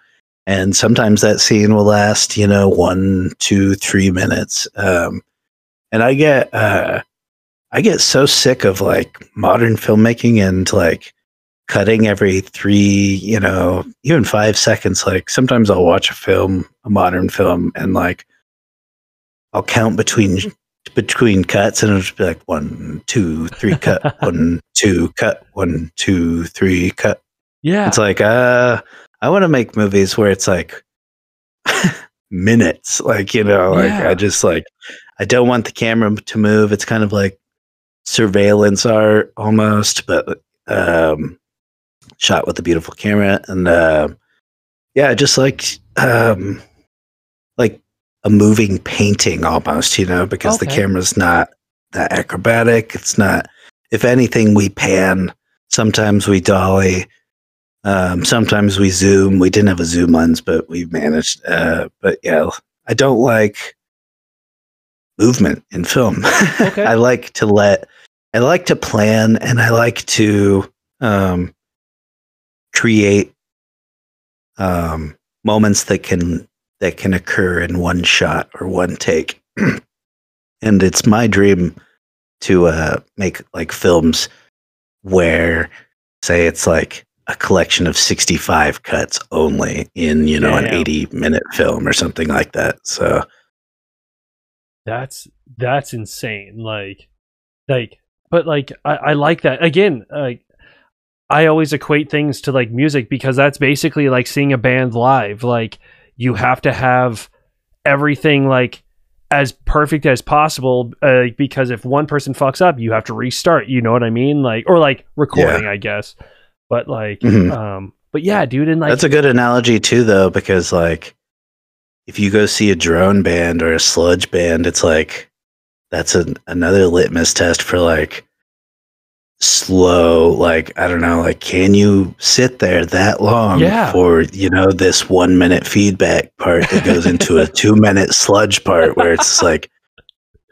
And sometimes that scene will last, you know, one, two, three minutes. Um, and I get, uh, I get so sick of like modern filmmaking and like cutting every three, you know, even five seconds. Like sometimes I'll watch a film, a modern film, and like I'll count between between cuts, and it'll just be like one, two, three, cut, one, two, cut, one, two, three, cut. yeah. It's like, uh, I want to make movies where it's like minutes, like you know, like Yeah. I just like I don't want the camera to move. It's kind of like surveillance art almost, but um, shot with a beautiful camera, and uh, yeah, just like um, like a moving painting almost, you know, because the Okay. camera's not that acrobatic. It's not. If anything, we pan. Sometimes we dolly. Um, sometimes we zoom. We didn't have a zoom lens, but we managed. Uh, but yeah, I don't like movement in film. Okay. I like to let. I like to plan, and I like to um, create um, moments that can that can occur in one shot or one take. and it's my dream to uh, make like films where, say, it's like a collection of 65 cuts only in you know Yeah, an yeah. 80 minute film or something like that. So That's that's insane. Like, like, but like, I, I like that. Again, like, I always equate things to like music because that's basically like seeing a band live. Like, you have to have everything like as perfect as possible. Uh, because if one person fucks up, you have to restart. You know what I mean? Like, or like recording, I guess. But like, Mhm. um, but yeah, dude, and like, That's a good analogy too, though, because like if you go see a drone band or a sludge band, it's like that's an, another litmus test for like slow. Like I don't know, like can you sit there that long Yeah. for you know this one minute feedback part that goes into a two minute sludge part where it's like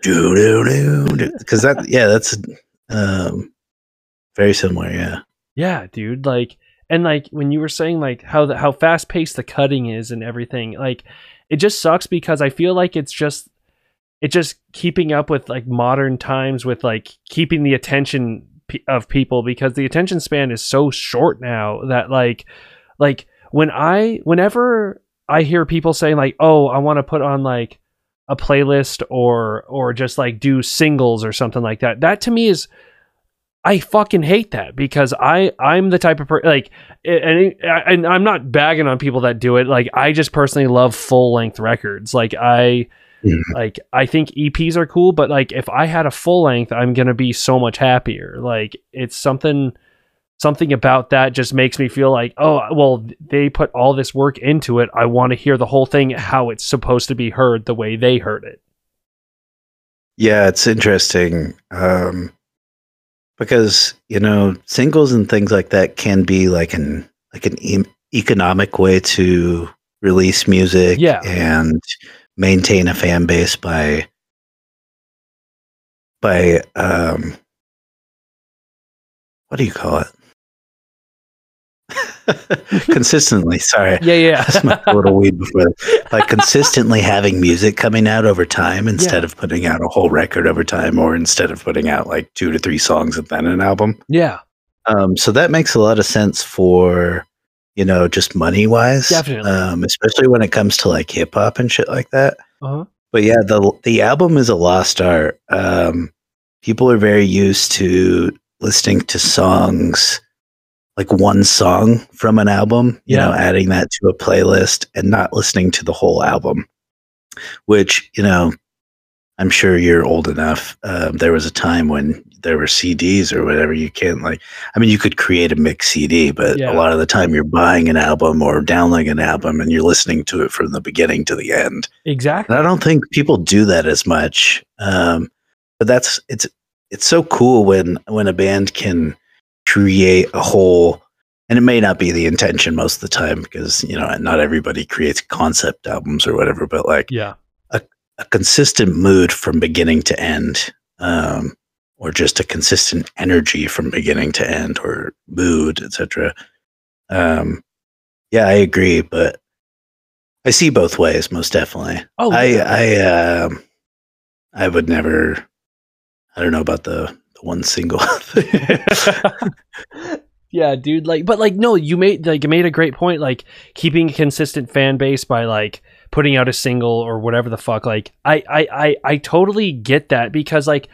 do do do because that yeah that's um very similar yeah Yeah, dude. Like, and like when you were saying like how the, how fast paced the cutting is and everything, like it just sucks because I feel like it's just it just keeping up with like modern times with like keeping the attention of people because the attention span is so short now that like like when I whenever I hear people saying like, "Oh, I want to put on like a playlist or or just like do singles or something like that." That to me is I fucking hate that because I I'm the type of person like and and I'm not bagging on people that do it. Like I just personally love full length records. Like I Mhm. like I think EPs are cool, but like if I had a full length, I'm gonna be so much happier. Like it's something something about that just makes me feel like oh well they put all this work into it. I want to hear the whole thing how it's supposed to be heard the way they heard it. Yeah, it's interesting um, because you know singles and things like that can be like an like an e- economic way to release music Yeah. and maintain a fan base by by um, what do you call it? consistently. Sorry, Yeah, yeah. I smoked a little weed before. Like consistently having music coming out over time instead of putting out a whole record over time, or instead of putting out like two to three songs and then an album. yeah, Um, so that makes a lot of sense for you know just money wise, Definitely. Um, especially when it comes to like hip hop and shit like that. uh-huh. But yeah, the the album is a lost art. Um, people are very used to listening to songs like one song from an album, you Yeah. know, adding that to a playlist and not listening to the whole album. Which you know, I'm sure you're old enough. Um, there was a time when there were CDs or whatever. You can't like, I mean, you could create a mix CD, but Yeah. a lot of the time you're buying an album or downloading an album and you're listening to it from the beginning to the end. exactly. And I don't think people do that as much. Um, but that's it's it's so cool when when a band can create a whole and it may not be the intention most of the time because you know not everybody creates concept albums or whatever but like Yeah, a a consistent mood from beginning to end um, or just a consistent energy from beginning to end or mood etc um, yeah i agree but i see both ways most definitely Oh, I yeah. I um I would never. I don't know about the one single. yeah, dude. Like, but like, no, you made like you made a great point. Like keeping a consistent fan base by like putting out a single or whatever the fuck. Like, I, I, I, I totally get that because like.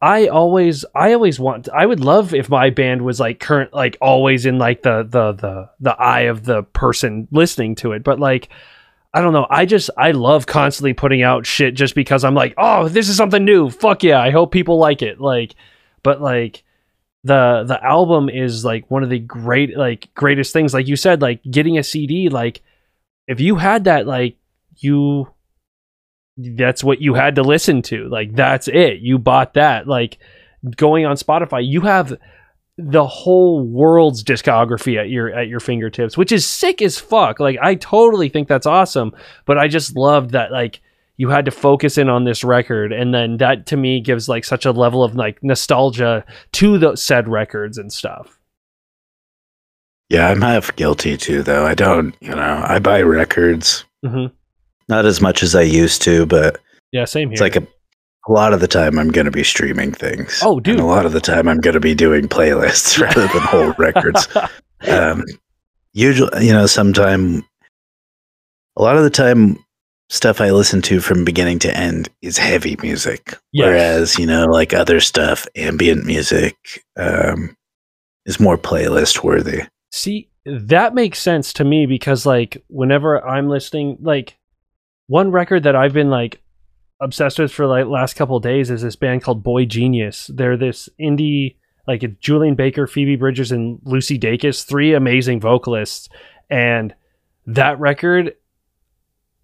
I always, I always want. I would love if my band was like current, like always in like the the the the eye of the person listening to it. But like, I don't know. I just I love constantly putting out shit just because I'm like, oh, this is something new. Fuck yeah! I hope people like it. Like, but like the the album is like one of the great like greatest things. Like you said, like getting a CD. Like if you had that, like you, that's what you had to listen to. Like that's it. You bought that. Like going on Spotify, you have the whole world's discography at your at your fingertips, which is sick as fuck. Like I totally think that's awesome, but I just loved that like you had to focus in on this record and then that to me gives like such a level of like nostalgia to the said records and stuff. yeah, I'm half guilty too, though. I don't, you know, I buy records hmm not as much as I used to, but Yeah, same here. it's like a, a lot of the time I'm going to be streaming things. Oh, dude. And a lot of the time I'm going to be doing playlists rather than whole records. um, usually, you know, sometime, a lot of the time, stuff I listen to from beginning to end is heavy music. Yes. Whereas, you know, like other stuff, ambient music, um, is more playlist worthy. See, that makes sense to me because like whenever I'm listening, like one record that I've been like obsessed with for like last couple of days is this band called boygenius. They're this indie like it's Julien Baker, Phoebe Bridgers, and Lucy Dacus, three amazing vocalists, and that record.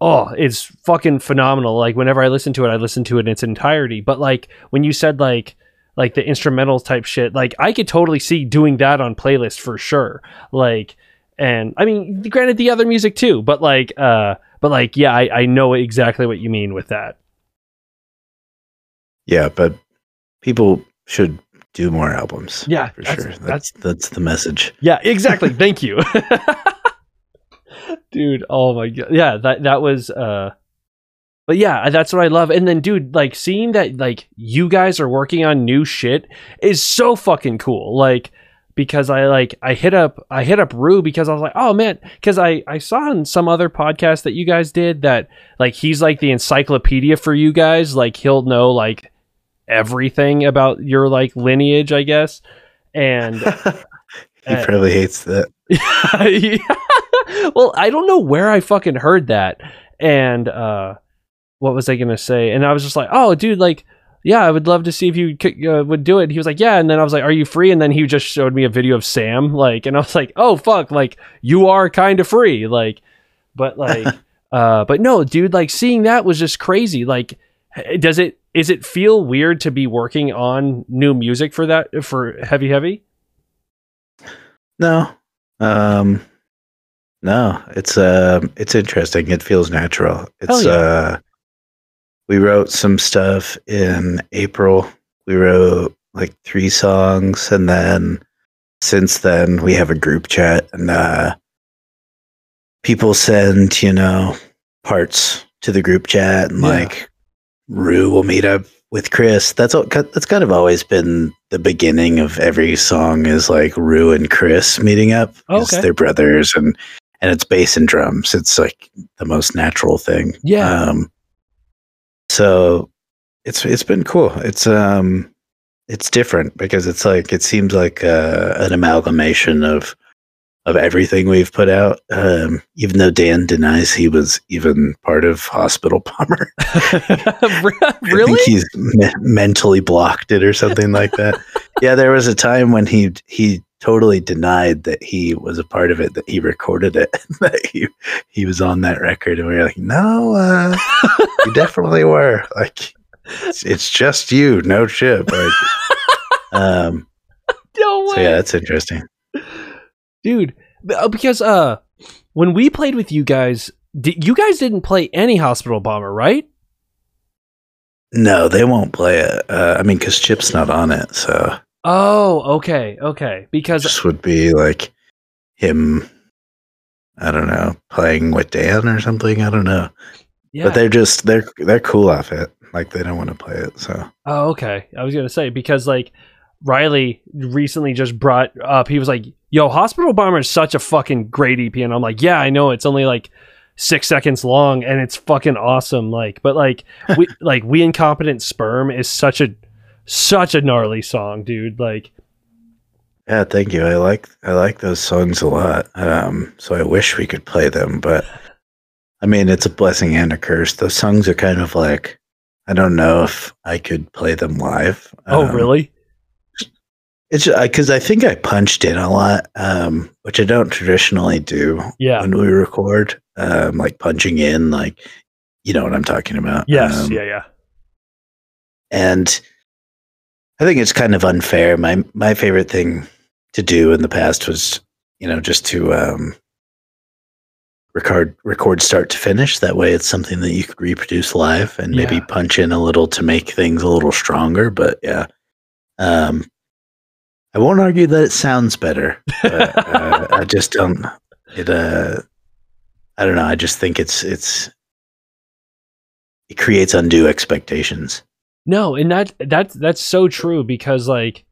Oh, it's fucking phenomenal. Like whenever I listen to it, I listen to it in its entirety. But like when you said like like the instrumental type shit, like I could totally see doing that on playlist for sure. Like and I mean granted the other music too, but like uh but like yeah, I, I know exactly what you mean with that. Yeah, but people should do more albums. Yeah, for that's- sure. that's- That's that's the message. Yeah, exactly. Thank you. dude, oh my god. Yeah, that that was uh but yeah, that's what I love. And then dude, like seeing that like you guys are working on new shit is so fucking cool. Like because I like I hit up I hit up Rue because I was like, "Oh man, cuz I I saw in some other podcast that you guys did that like he's like the encyclopedia for you guys, like he'll know like everything about your like lineage, I guess." And he Uh, probably hates that. yeah. Well, I don't know where I fucking heard that. And uh what was I going to say? And I was just like, "Oh, dude, like yeah, I would love to see if you could, uh, would do it." And he was like, "Yeah." And then I was like, "Are you free?" And then he just showed me a video of Sam like and I was like, "Oh, fuck, like you are kind of free." Like but like uh but no, dude, like seeing that was just crazy. Like does it is it feel weird to be working on new music for that for Heavy Heavy? No. Um no, it's um it's interesting. It feels natural. It's Hell yeah. uh we wrote some stuff in April. We wrote like three songs and then since then we have a group chat and uh people send, you know, parts to the group chat and Yeah. like Rue will meet up with Chris. That's all that's kind of always been the beginning of every song is like Rue and Chris meeting up. Oh, okay. They're brothers and and it's bass and drums. It's like the most natural thing. Yeah. Um so it's it's been cool. It's um it's different because it's like it seems like uh, an amalgamation of of everything we've put out. Um, even though Dan denies he was even part of Hospital Bomber, I really? think he's me- mentally blocked it or something like that. yeah, there was a time when he he totally denied that he was a part of it, that he recorded it, that he he was on that record, and we were like, no, uh, you definitely were. Like, it's, it's just you, no chip. Like, um, no way. so yeah, that's interesting. dude uh, because uh when we played with you guys di- you guys didn't play any hospital bomber right No, they won't play it. Uh, I mean, because Chip's not on it, so oh okay okay because this would be like him. I don't know, playing with Dan or something. I don't know, yeah but they're just they're they're cool off it. Like they don't want to play it. So oh okay i was gonna say because like riley recently just brought up he was like yo hospital bomber is such a fucking great ep and i'm like yeah i know it's only like six seconds long and it's fucking awesome like but like we like we incompetent sperm is such a such a gnarly song dude like yeah, thank you. I like I like those songs a lot. Um, so I wish we could play them, but I mean, it's a blessing and a curse. Those songs are kind of like I don't know if I could play them live. oh Um, really It's because I think I punched in a lot, um, which I don't traditionally do yeah when we record. Um, like punching in, like you know what I'm talking about. yes Um, yeah yeah and I think it's kind of unfair. My my favorite thing to do in the past was, you know, just to um, record record start to finish. That way, it's something that you could reproduce live and maybe Yeah. punch in a little to make things a little stronger. But yeah, um, I won't argue that it sounds better. But, uh, I just don't. It. Uh, I don't know. I just think it's it's. It creates undue expectations. No, and that that's that's so true because like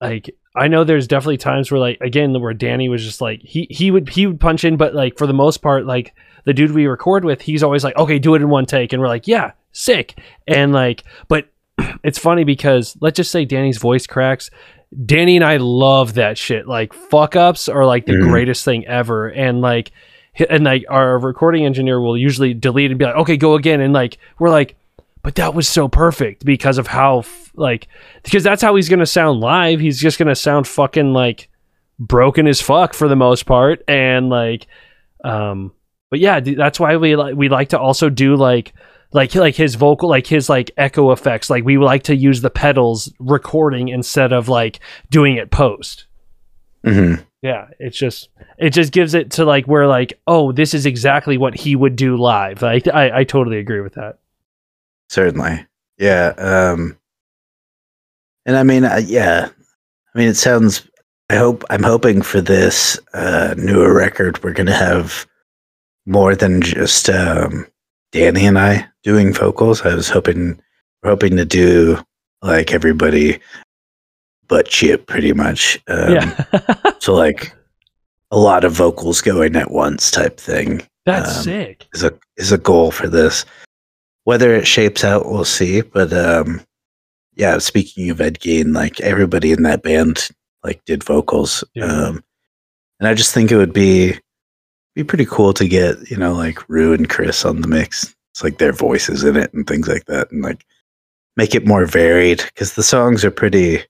like I know there's definitely times where like again where Danny was just like he he would he would punch in but like for the most part like the dude we record with he's always like okay do it in one take and we're like yeah sick and like but it's funny because let's just say Danny's voice cracks Danny and I love that shit like fuck ups are like the Mhm. greatest thing ever and like and like our recording engineer will usually delete and be like okay go again and like we're like but that was so perfect because of how like because that's how he's gonna sound live. He's just gonna sound fucking like broken as fuck for the most part. And like um but yeah that's why we like we like to also do like like like his vocal like his like echo effects. Like we like to use the pedals recording instead of like doing it post. Mm-hmm. yeah it's just it just gives it to like where like oh this is exactly what he would do live. Like i i totally agree with that Certainly. Yeah. Um, and I mean, uh, yeah, I mean, it sounds, I hope, I'm hoping for this uh, newer record, we're going to have more than just um, Danny and I doing vocals. I was hoping, we're hoping to do like everybody but Chip pretty much. Um, yeah So like a lot of vocals going at once type thing that's um, sick is a is a goal for this. Whether it shapes out, we'll see. But um, yeah, speaking of Ed Gein, like everybody in that band like did vocals, Yeah. um, and I just think it would be be pretty cool to get you know like Rue and Chris on the mix. It's like their voices in it and things like that, and like make it more varied because the songs are pretty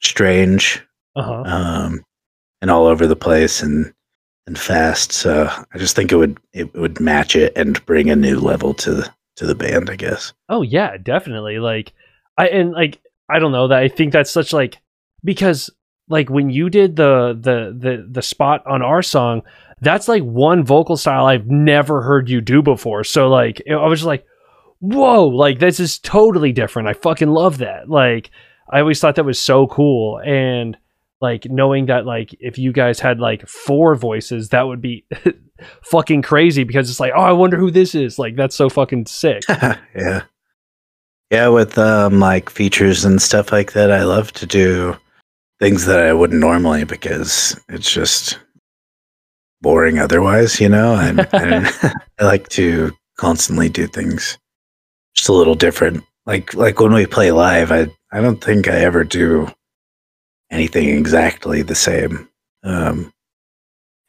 strange uh-huh um, and all over the place and and fast. So I just think it would it would match it and bring a new level to the to the band. I guess. Oh yeah, definitely. Like I and like I don't know that I think that's such like because like when you did the the the the spot on our song, that's like one vocal style I've never heard you do before. So like I was just like, whoa, like this is totally different. I fucking love that. Like I always thought that was so cool and like knowing that like if you guys had like four voices, that would be fucking crazy because it's like, oh, I wonder who this is. Like that's so fucking sick. yeah. Yeah, with um like features and stuff like that, I love to do things that I wouldn't normally because it's just boring otherwise, you know? And, and I like to constantly do things just a little different. Like like when we play live, I I don't think I ever do anything exactly the same. Um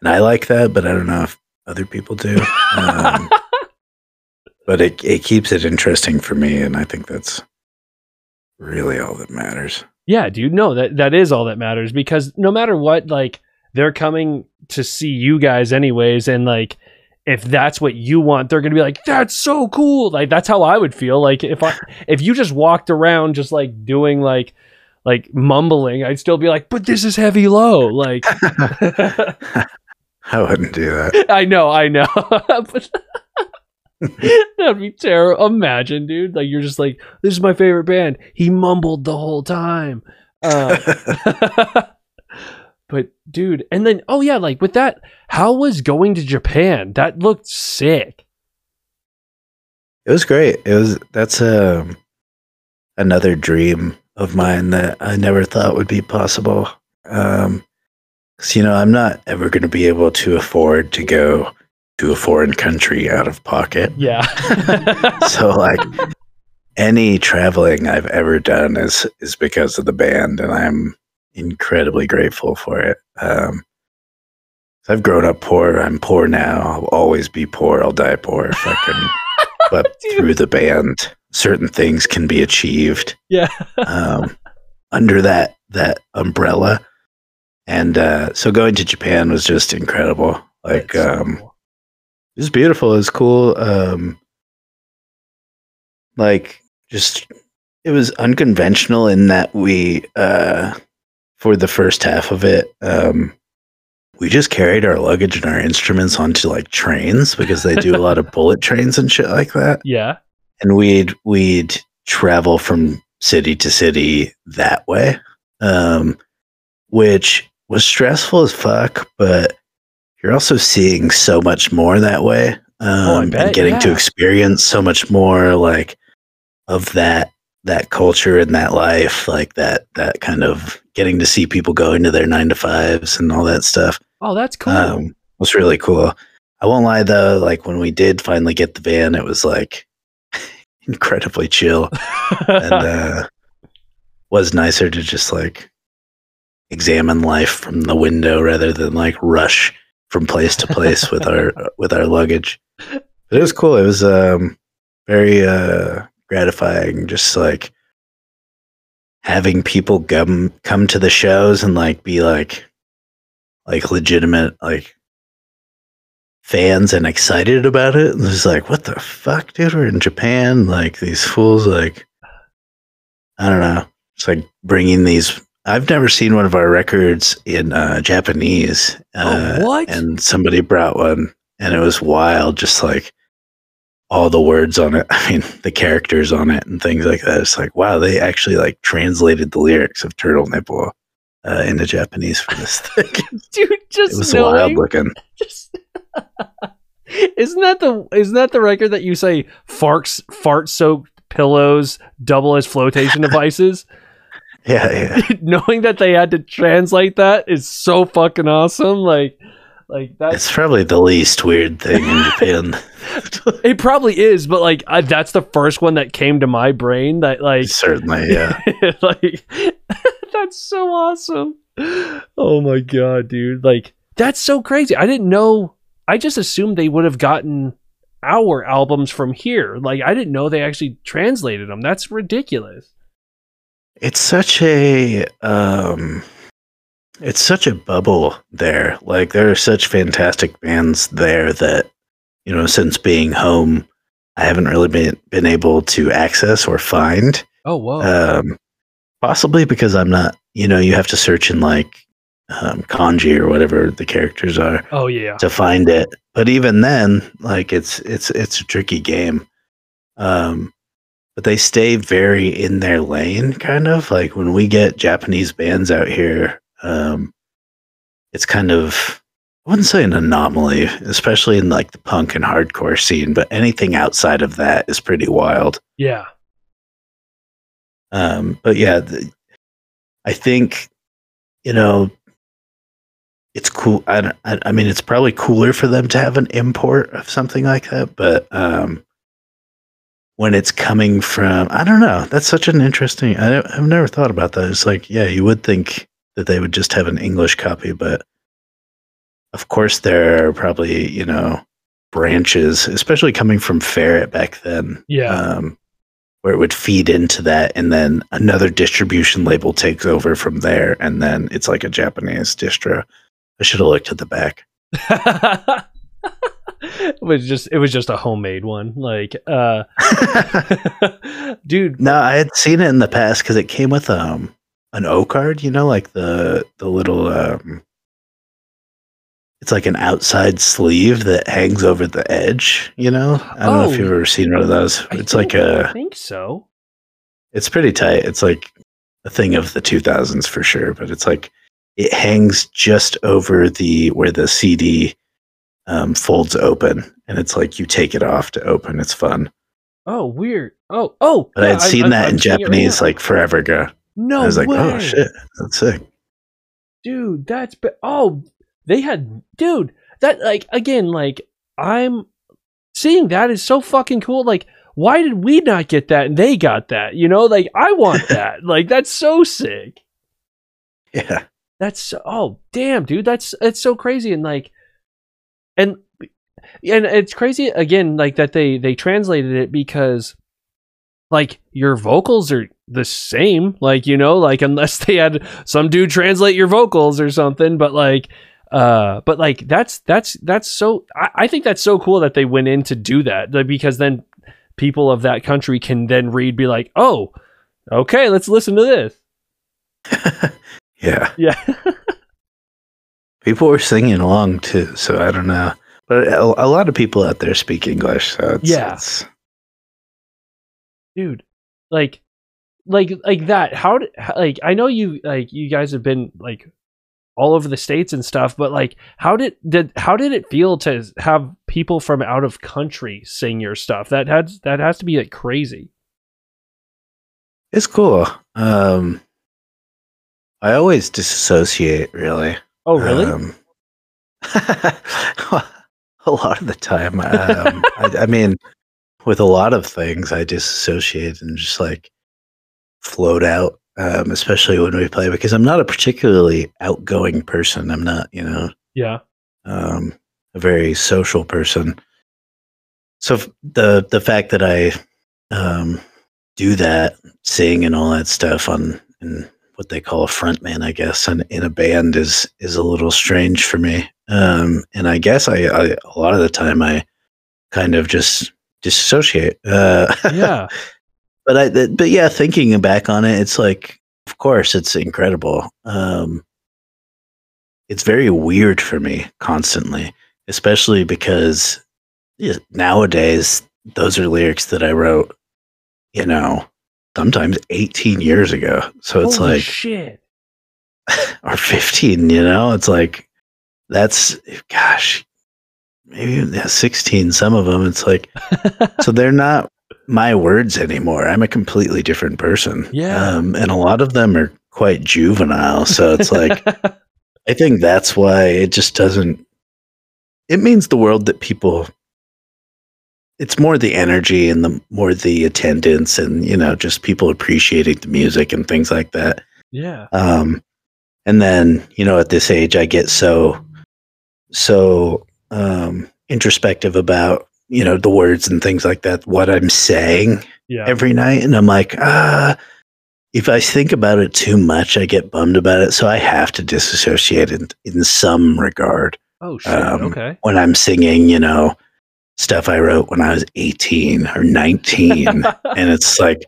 and I like that, but I don't know if other people do. Um, but it it keeps it interesting for me, and I think that's really all that matters. Yeah, dude. No, that that is all that matters because no matter what, like they're coming to see you guys anyways, and like if that's what you want, they're gonna be like, "That's so cool!" Like that's how I would feel. Like if I if you just walked around just like doing like like mumbling, I'd still be like, "But this is heavy low." Like I wouldn't do that. I know, I know. but that'd be terrible. Imagine, dude. Like you're just like, "This is my favorite band." He mumbled the whole time. Uh, but dude, and then oh yeah, like with that, how was going to Japan? That looked sick. It was great. It was that's um another dream of mine that I never thought would be possible. Um 'cause, you know, I'm not ever going to be able to afford to go to a foreign country out of pocket. Yeah. so like any traveling I've ever done is is because of the band and I'm incredibly grateful for it. Um I've grown up poor. I'm poor now. I'll always be poor. I'll die poor if I can. but Dude. through the band, certain things can be achieved yeah. um, under that that umbrella. And uh, so going to Japan was just incredible. Like so um, cool. it was beautiful. It was cool. Um, like just it was unconventional in that we uh, for the first half of it, um, we just carried our luggage and our instruments onto like trains because they do a lot of bullet trains and shit like that. yeah. And we'd we'd travel from city to city that way. Um, which was stressful as fuck, but you're also seeing so much more that way. Um, Oh, bet, and getting to experience so much more like of that that culture and that life, like that that kind of getting to see people go into their nine to fives and all that stuff Oh, that's cool. um, was really cool. I won't lie though, like when we did finally get the van, it was like incredibly chill and uh, was nicer to just like examine life from the window rather than like rush from place to place with our with our luggage. But it was cool. It was um, very uh, gratifying, just like having people come come to the shows and like be like like legitimate like fans and excited about it. And it's like, what the fuck, dude? We're in Japan. Like these fools, like I don't know. It's like bringing these. I've never seen one of our records in uh, Japanese. Uh, Oh, what? And somebody brought one, and it was wild. Just like all the words on it. I mean, the characters on it and things like that. It's like, wow, they actually like translated the lyrics of Turtle Nipple uh, into Japanese for this thing. dude, just it was knowing, wild looking. just isn't that the isn't that the record that you say farts fart soaked pillows double as flotation devices? Yeah, yeah. Knowing that they had to translate that is so fucking awesome. Like, like that. It's probably the least weird thing in Japan. It probably is, but like I, that's the first one that came to my brain. That like, Certainly, yeah. like that's so awesome. Oh my god, dude! Like that's so crazy. I didn't know. I just assumed they would have gotten our albums from here. Like I didn't know they actually translated them. That's ridiculous. It's such a um it's such a bubble there. Like there are such fantastic bands there that you know, since being home, I haven't really been been able to access or find. Oh whoa! Um possibly because I'm not, you know, you have to search in like um, kanji or whatever the characters are. oh yeah. to find it. But even then, like it's it's it's a tricky game. Um but they stay very in their lane kind of like when we get Japanese bands out here um, it's kind of I wouldn't say an anomaly, especially in like the punk and hardcore scene, but anything outside of that is pretty wild. Yeah. Um, but yeah, the, I think you know it's cool. I, don't- I I mean, it's probably cooler for them to have an import of something like that, but um, when it's coming from, I don't know. That's such an interesting. I I've never thought about that. It's like, yeah, you would think that they would just have an English copy, but of course there are probably you know branches, especially coming from Ferret back then Yeah. um, where it would feed into that, and then another distribution label takes over from there, and then it's like a Japanese distro. I should have looked at the back. it was just it was just a homemade one. Like uh dude, no, I had seen it in the past because it came with um an O card, you know, like the the little um, it's like an outside sleeve that hangs over the edge. You know, I don't know Oh. if you've ever seen one of those. It's like a I think so. It's pretty tight. It's like a thing of the 2000s for sure, but it's like it hangs just over the where the CD um, folds open, and it's like you take it off to open. It's fun. Oh, weird. Oh, oh. But yeah, I'd seen I'm- that I'm in right Japanese now. like forever ago. no I was like, way. oh shit, that's sick. dude that's be- oh they had dude that like again like i'm seeing that is so fucking cool like why did we not get that and they got that you know like i want that like that's so sick Yeah, that's oh damn dude that's it's so crazy and like and and it's crazy again like that they they translated it because like your vocals are the same like you know like unless they had some dude translate your vocals or something but like uh but like that's that's that's so I, I think that's so cool that they went in to do that because then people of that country can then read be like oh okay let's listen to this yeah. yeah People were singing along too, so I don't know. But a, a lot of people out there speak English, so it's, Yeah. it's dude like like like that how did like i know you like you guys have been like all over the states and stuff but like how did did how did it feel to have people from out of country sing your stuff that has that has to be like crazy it's cool. Um, I always disassociate, really. oh really Um, a lot of the time, um, I, I mean, with a lot of things, I disassociate and just like float out. Um, especially when we play, because I'm not a particularly outgoing person. I'm not, you know, yeah um, a very social person. So the the fact that I um, do that, sing and all that stuff on in what they call a frontman, I guess, and in a band is is a little strange for me. Um, and I guess I, I a lot of the time I kind of just disassociate. Uh, yeah but I, but yeah, thinking back on it, it's like, of course, it's incredible. Um, it's very weird for me constantly, especially because nowadays those are lyrics that I wrote, you know, sometimes 18 years ago. So it's Holy like, shit or 15, you know, it's like, that's, gosh, maybe yeah, 16, some of them. It's like, so they're not my words anymore. I'm a completely different person. Yeah. Um, and a lot of them are quite juvenile. So it's like, I think that's why it just doesn't, it means the world that people, it's more the energy and the more the attendance and, you know, just people appreciating the music and things like that. yeah Um, and then, you know, at this age, I get so, so um, introspective about, you know, the words and things like that, what I'm saying yeah every night. And I'm like, ah, if I think about it too much, I get bummed about it. So I have to disassociate in, in some regard oh shit um, okay when I'm singing, you know, stuff I wrote when I was 18 or 19. and it's like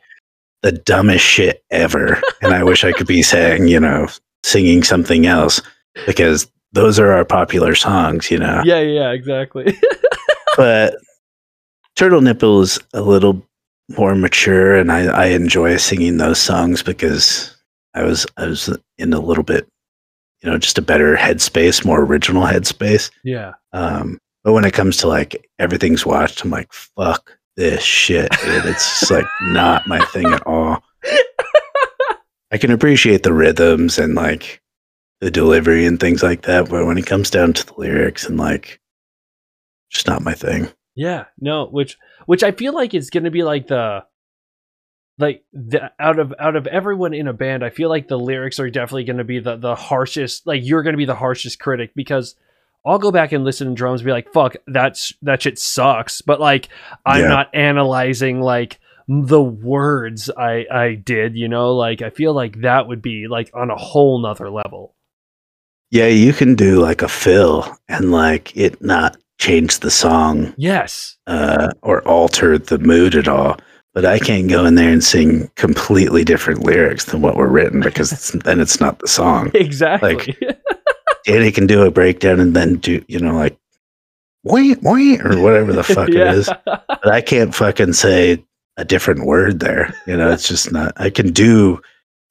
the dumbest shit ever. And I wish I could be saying, you know, singing something else because those are our popular songs, you know. yeah yeah exactly But Turtle Nipple is a little more mature, and I, I enjoy singing those songs because I was I was in a little bit you know, just a better headspace, more original headspace. Yeah. Um, but when it comes to like Everywhere's Watched, I'm like, fuck this shit. Dude. It's like not my thing at all. I can appreciate the rhythms and like the delivery and things like that, but when it comes down to the lyrics and like, just not my thing. Yeah, no, which which I feel like it's going to be like the like the out of out of everyone in a band, I feel like the lyrics are definitely going to be the the harshest. Like you're going to be the harshest critic because I'll go back and listen to drums and be like, "Fuck, that's that shit sucks." But like I'm Yeah. not analyzing like the words I I did, you know? Like I feel like that would be like on a whole nother level. Yeah, you can do like a fill and like it not change the song Yes. uh, or alter the mood at all. But I can't go in there and sing completely different lyrics than what were written because it's, then it's not the song. Exactly. Danny can do a breakdown and then do, you know, like, wait, wait, or whatever the fuck Yeah. it is. But I can't fucking say a different word there. You know, it's just not, I can do,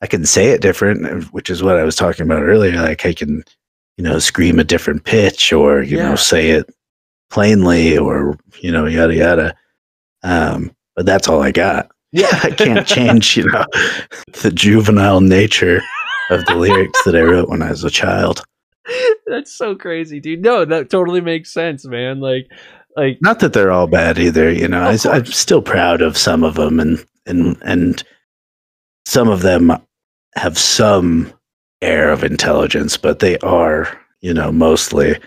I can say it different, which is what I was talking about earlier. Like, I can, you know, scream a different pitch or, you Yeah. know, say it plainly or, you know, yada, yada. Um, but that's all I got. Yeah. I can't change, you know, the juvenile nature of the lyrics that I wrote when I was a child. That's so crazy, dude. No, that totally makes sense, man. Like, like Not that they're all bad either, you know. I, I'm still proud of some of them, and and and some of them have some air of intelligence, but they are, you know, mostly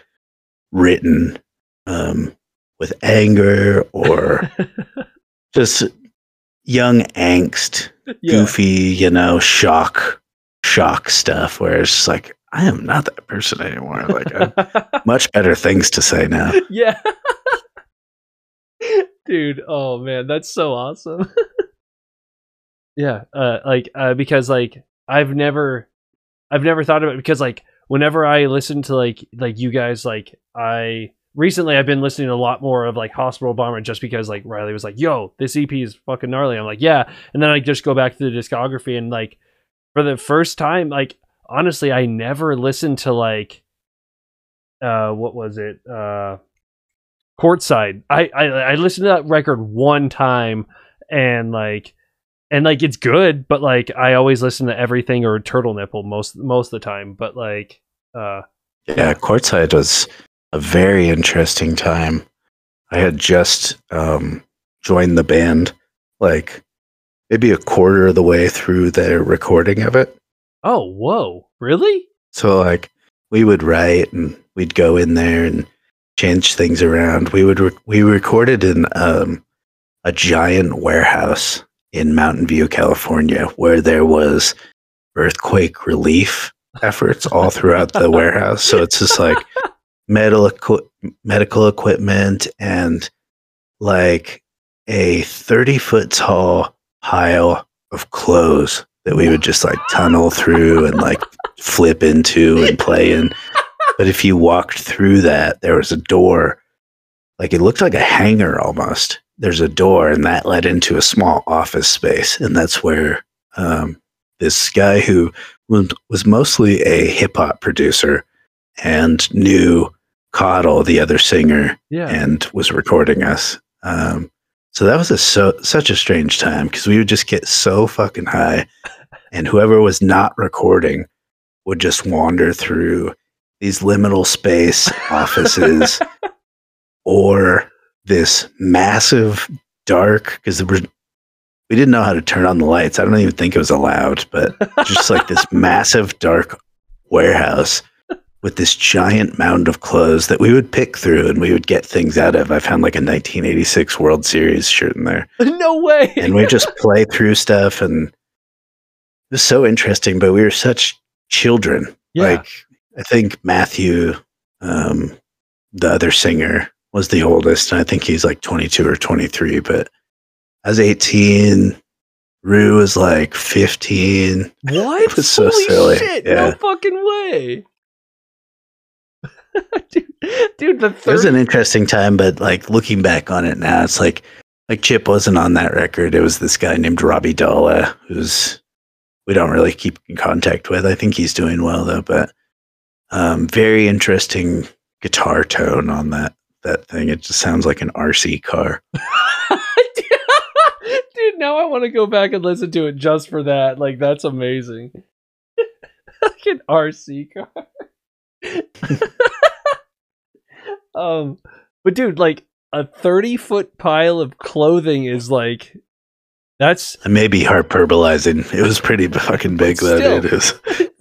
written um, with anger or just young angst, yeah, goofy, you know, shock, shock stuff. Where it's like, I am not that person anymore. Like, I have much better things to say now. yeah. Dude, oh man, that's so awesome. yeah, uh like uh because like I've never I've never thought of it because like whenever I listen to like like you guys like I recently I've been listening to a lot more of like Hospital Bomber just because like Riley was like, "Yo, this EP is fucking gnarly." I'm like, "Yeah." And then I just go back to the discography and like for the first time like honestly, I never listened to like uh what was it? Uh Courtside. I, I I listened to that record one time and like and like it's good, but like I always listen to everything or Turtle Nipple most most of the time. But like uh Yeah, courtside was a very interesting time. I had just um, joined the band, like maybe a quarter of the way through the recording of it. Oh whoa, really? So, like, we would write and we'd go in there and change things around. We would re- we recorded in um, a giant warehouse in Mountain View, California, where there was earthquake relief efforts all throughout the warehouse. So it's just like medical equi- medical equipment and like a 30 foot tall pile of clothes that we would just like tunnel through and like flip into and play in. But if you walked through that, there was a door, like it looked like a hangar almost. There's a door, and that led into a small office space. And that's where um, this guy who was, mostly a hip hop producer and knew Coddle, the other singer, Yeah. and was recording us. Um, so that was a so such a strange time because we would just get so fucking high, and whoever was not recording would just wander through these liminal space offices or this massive dark because we didn't know how to turn on the lights. I don't even think it was allowed, but just like this massive dark warehouse with this giant mound of clothes that we would pick through and we would get things out of. I found like a 1986 World Series shirt in there. no way. And we just play through stuff and it was so interesting, but we were such children. yeah. Like I think Matthew, um, the other singer, was the oldest, and I think he's like 22 or 23. But I was 18. Rue was like 15. what? it was so Holy silly. shit! No fucking way. dude, dude, the It was an interesting time, but like looking back on it now, it's like like Chip wasn't on that record. It was this guy named Robbie Dalla, who's we don't really keep in contact with. I think he's doing well though, but Um, very interesting guitar tone on that that thing. It just sounds like an RC car. Dude, now I want to go back and listen to it just for that. Like, that's amazing. like an RC car. um, but dude, like a thirty foot pile of clothing is like that's I may be hyperbolizing. It was pretty fucking big But though. still. dude.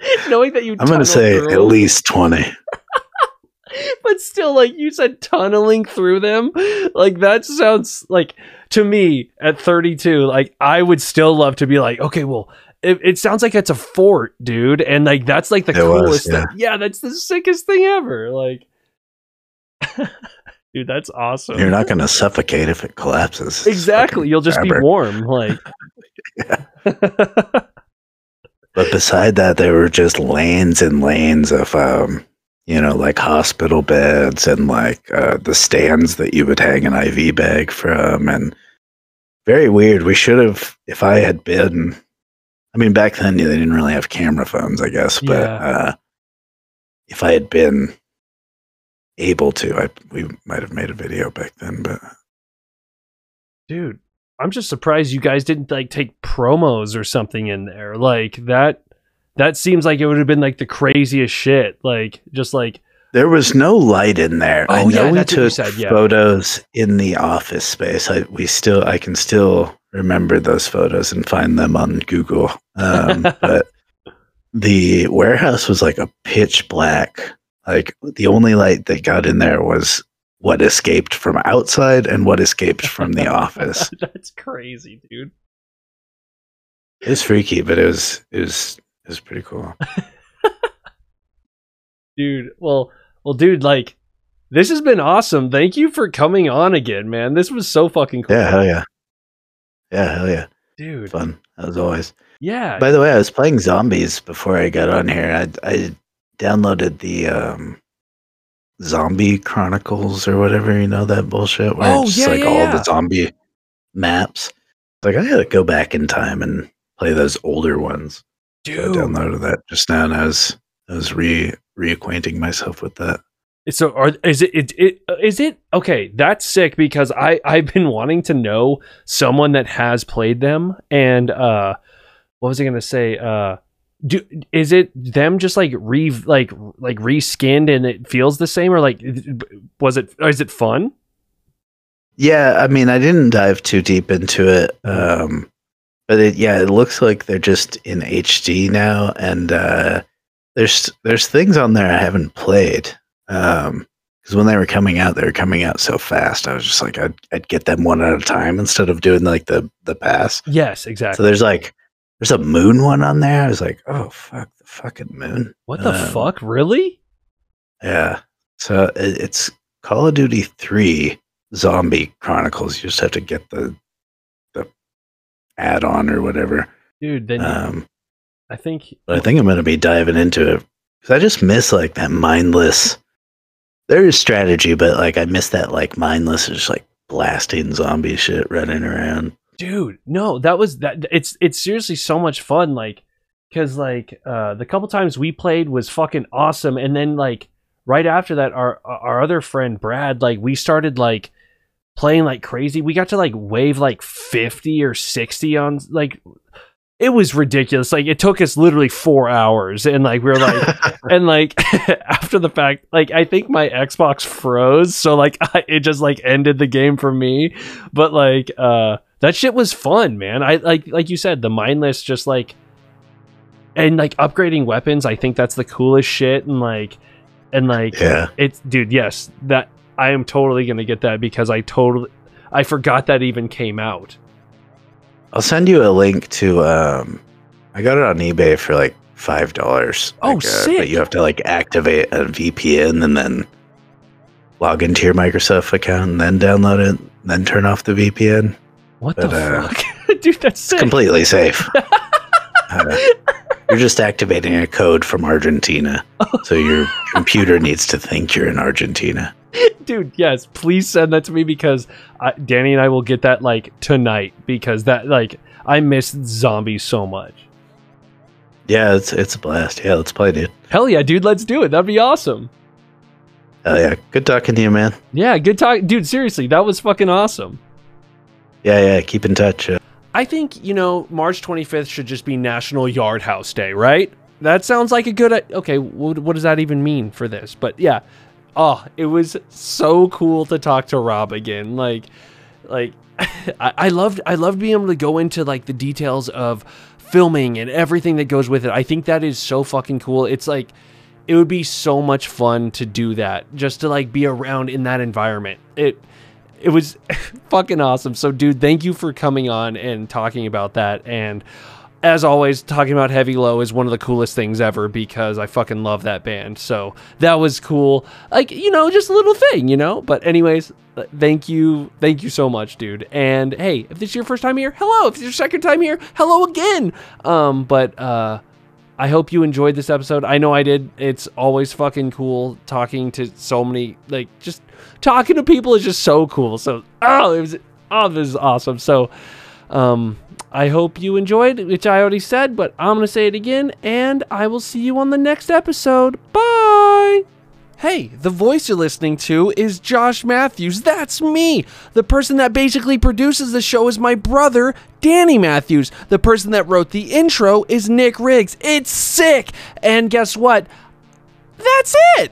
It knowing that you. I'm gonna say through at least twenty. but still, like you said, tunneling through them, like that sounds like to me at 32. Like I would still love to be like, okay, well. It, it sounds like it's a fort, dude, and like that's like the It was, coolest. yeah. thing. yeah, that's the sickest thing ever. Like, dude, that's awesome. You're not gonna suffocate if it collapses. Exactly. You'll just fabric. be warm. Like, But beside that, there were just lanes and lanes of, um, you know, like hospital beds and like uh, the stands that you would hang an IV bag from. And very weird. We should have, if I had been, I mean, back then they didn't really have camera phones, I guess. But Yeah. uh, if I had been able to, I we might have made a video back then. But dude, I'm just surprised you guys didn't like take promos or something in there. Like that. That seems like it would have been like the craziest shit. Like just like There was no light in there. I Oh, know yeah, we that's what you took said, yeah. photos in the office space. I we still I can still remember those photos and find them on Google. Um, but the warehouse was like a pitch black. Like the only light that got in there was what escaped from outside and what escaped from the office. that's crazy, dude. It was freaky, but it was it was it was pretty cool. Dude, well, well, dude, like this has been awesome. Thank you for coming on again, man. This was so fucking cool. Yeah, hell yeah. Yeah, hell yeah. dude. Fun as always. Yeah, By the way, I was playing zombies before I got on here. I I downloaded the um Zombie Chronicles or whatever, you know that bullshit where Oh, it's yeah, like yeah, all yeah. the zombie maps. Like I gotta go back in time and play those older ones. So I dude. downloaded that just now and I was I was re reacquainting myself with that. So, are is it, it it is it okay? That's sick because I I've been wanting to know someone that has played them and uh, what was I gonna say? Uh, do is it them just like re like like reskinned and it feels the same or like was it is it fun? Yeah, I mean I didn't dive too deep into it. Um but it yeah, it looks like they're just in HD now and uh there's there's things on there I haven't played. Um because when they were coming out, they were coming out so fast. I was just like, I'd, I'd get them one at a time instead of doing like the the pass. Yes, exactly So there's like, there's a moon one on there. I was like, oh fuck, the fucking moon. what the um, fuck? Really? Yeah. So it, it's Call of Duty 3 Zombie Chronicles. You just have to get the the add on or whatever. Dude, then Um, I think I think I'm going to be diving into it because I just miss like that mindless. There is strategy, but like I miss that like mindless, just like blasting zombie shit running around. Dude no that was that it's it's seriously so much fun like because like uh the couple times we played was fucking awesome and then like right after that our our other friend brad like we started like playing like crazy. We got to like wave like 50 or 60 on like it was ridiculous. Like it took us literally four hours and like we were like and like after the fact like i think my xbox froze so like I, it just like ended the game for me. But like uh that shit was fun man i like like you said the mindless just like and like upgrading weapons i think that's the coolest shit and like and like yeah. it's dude yes that i am totally gonna get that because i totally i forgot that even came out I'll send you a link to. um I got it on eBay for like five dollars. Oh, But sick. you have to like activate a VPN and then log into your Microsoft account and then download it, and then turn off the VPN. What But, the uh, fuck dude that's sick completely safe. Uh, you're just activating a code from Argentina. So your computer needs to think you're in Argentina. dude yes please send that to me because I, danny and i will get that like tonight because that like i miss zombies so much Yeah, it's it's a blast. Yeah, let's play, dude. Hell yeah, dude, let's do it. That'd be awesome. Hell yeah. Good talking to you, man. Yeah, good talk, dude. Seriously, that was fucking awesome. Yeah, yeah. Keep in touch. Uh, I think you know March 25th should just be National Yard House Day, right? That sounds like a good. Okay, what, what does that even mean for this? But yeah, oh, it was so cool to talk to Rob again. Like, like I, I loved I loved being able to go into like the details of filming and everything that goes with it. I think that is so fucking cool. It's like it would be so much fun to do that just to like be around in that environment. It it was fucking awesome. So dude, thank you for coming on and talking about that and as always, talking about Heavy Low is one of the coolest things ever because I fucking love that band. So that was cool. Like, you know, just a little thing, you know? But, anyways, uh, thank you. Thank you so much, dude. And hey, if this is your first time here, hello. If it's your second time here, hello again. Um, but, uh, I hope you enjoyed this episode. I know I did. It's always fucking cool talking to so many, like, just talking to people is just so cool. So, oh, it was, oh, this is awesome. So, um, I hope you enjoyed, which I already said, but I'm going to say it again, and I will see you on the next episode. Bye! Hey, the voice you're listening to is Josh Matthews. That's me. The person that basically produces the show is my brother, Danny Matthews. The person that wrote the intro is Nick Riggs. It's sick! And guess what? That's it!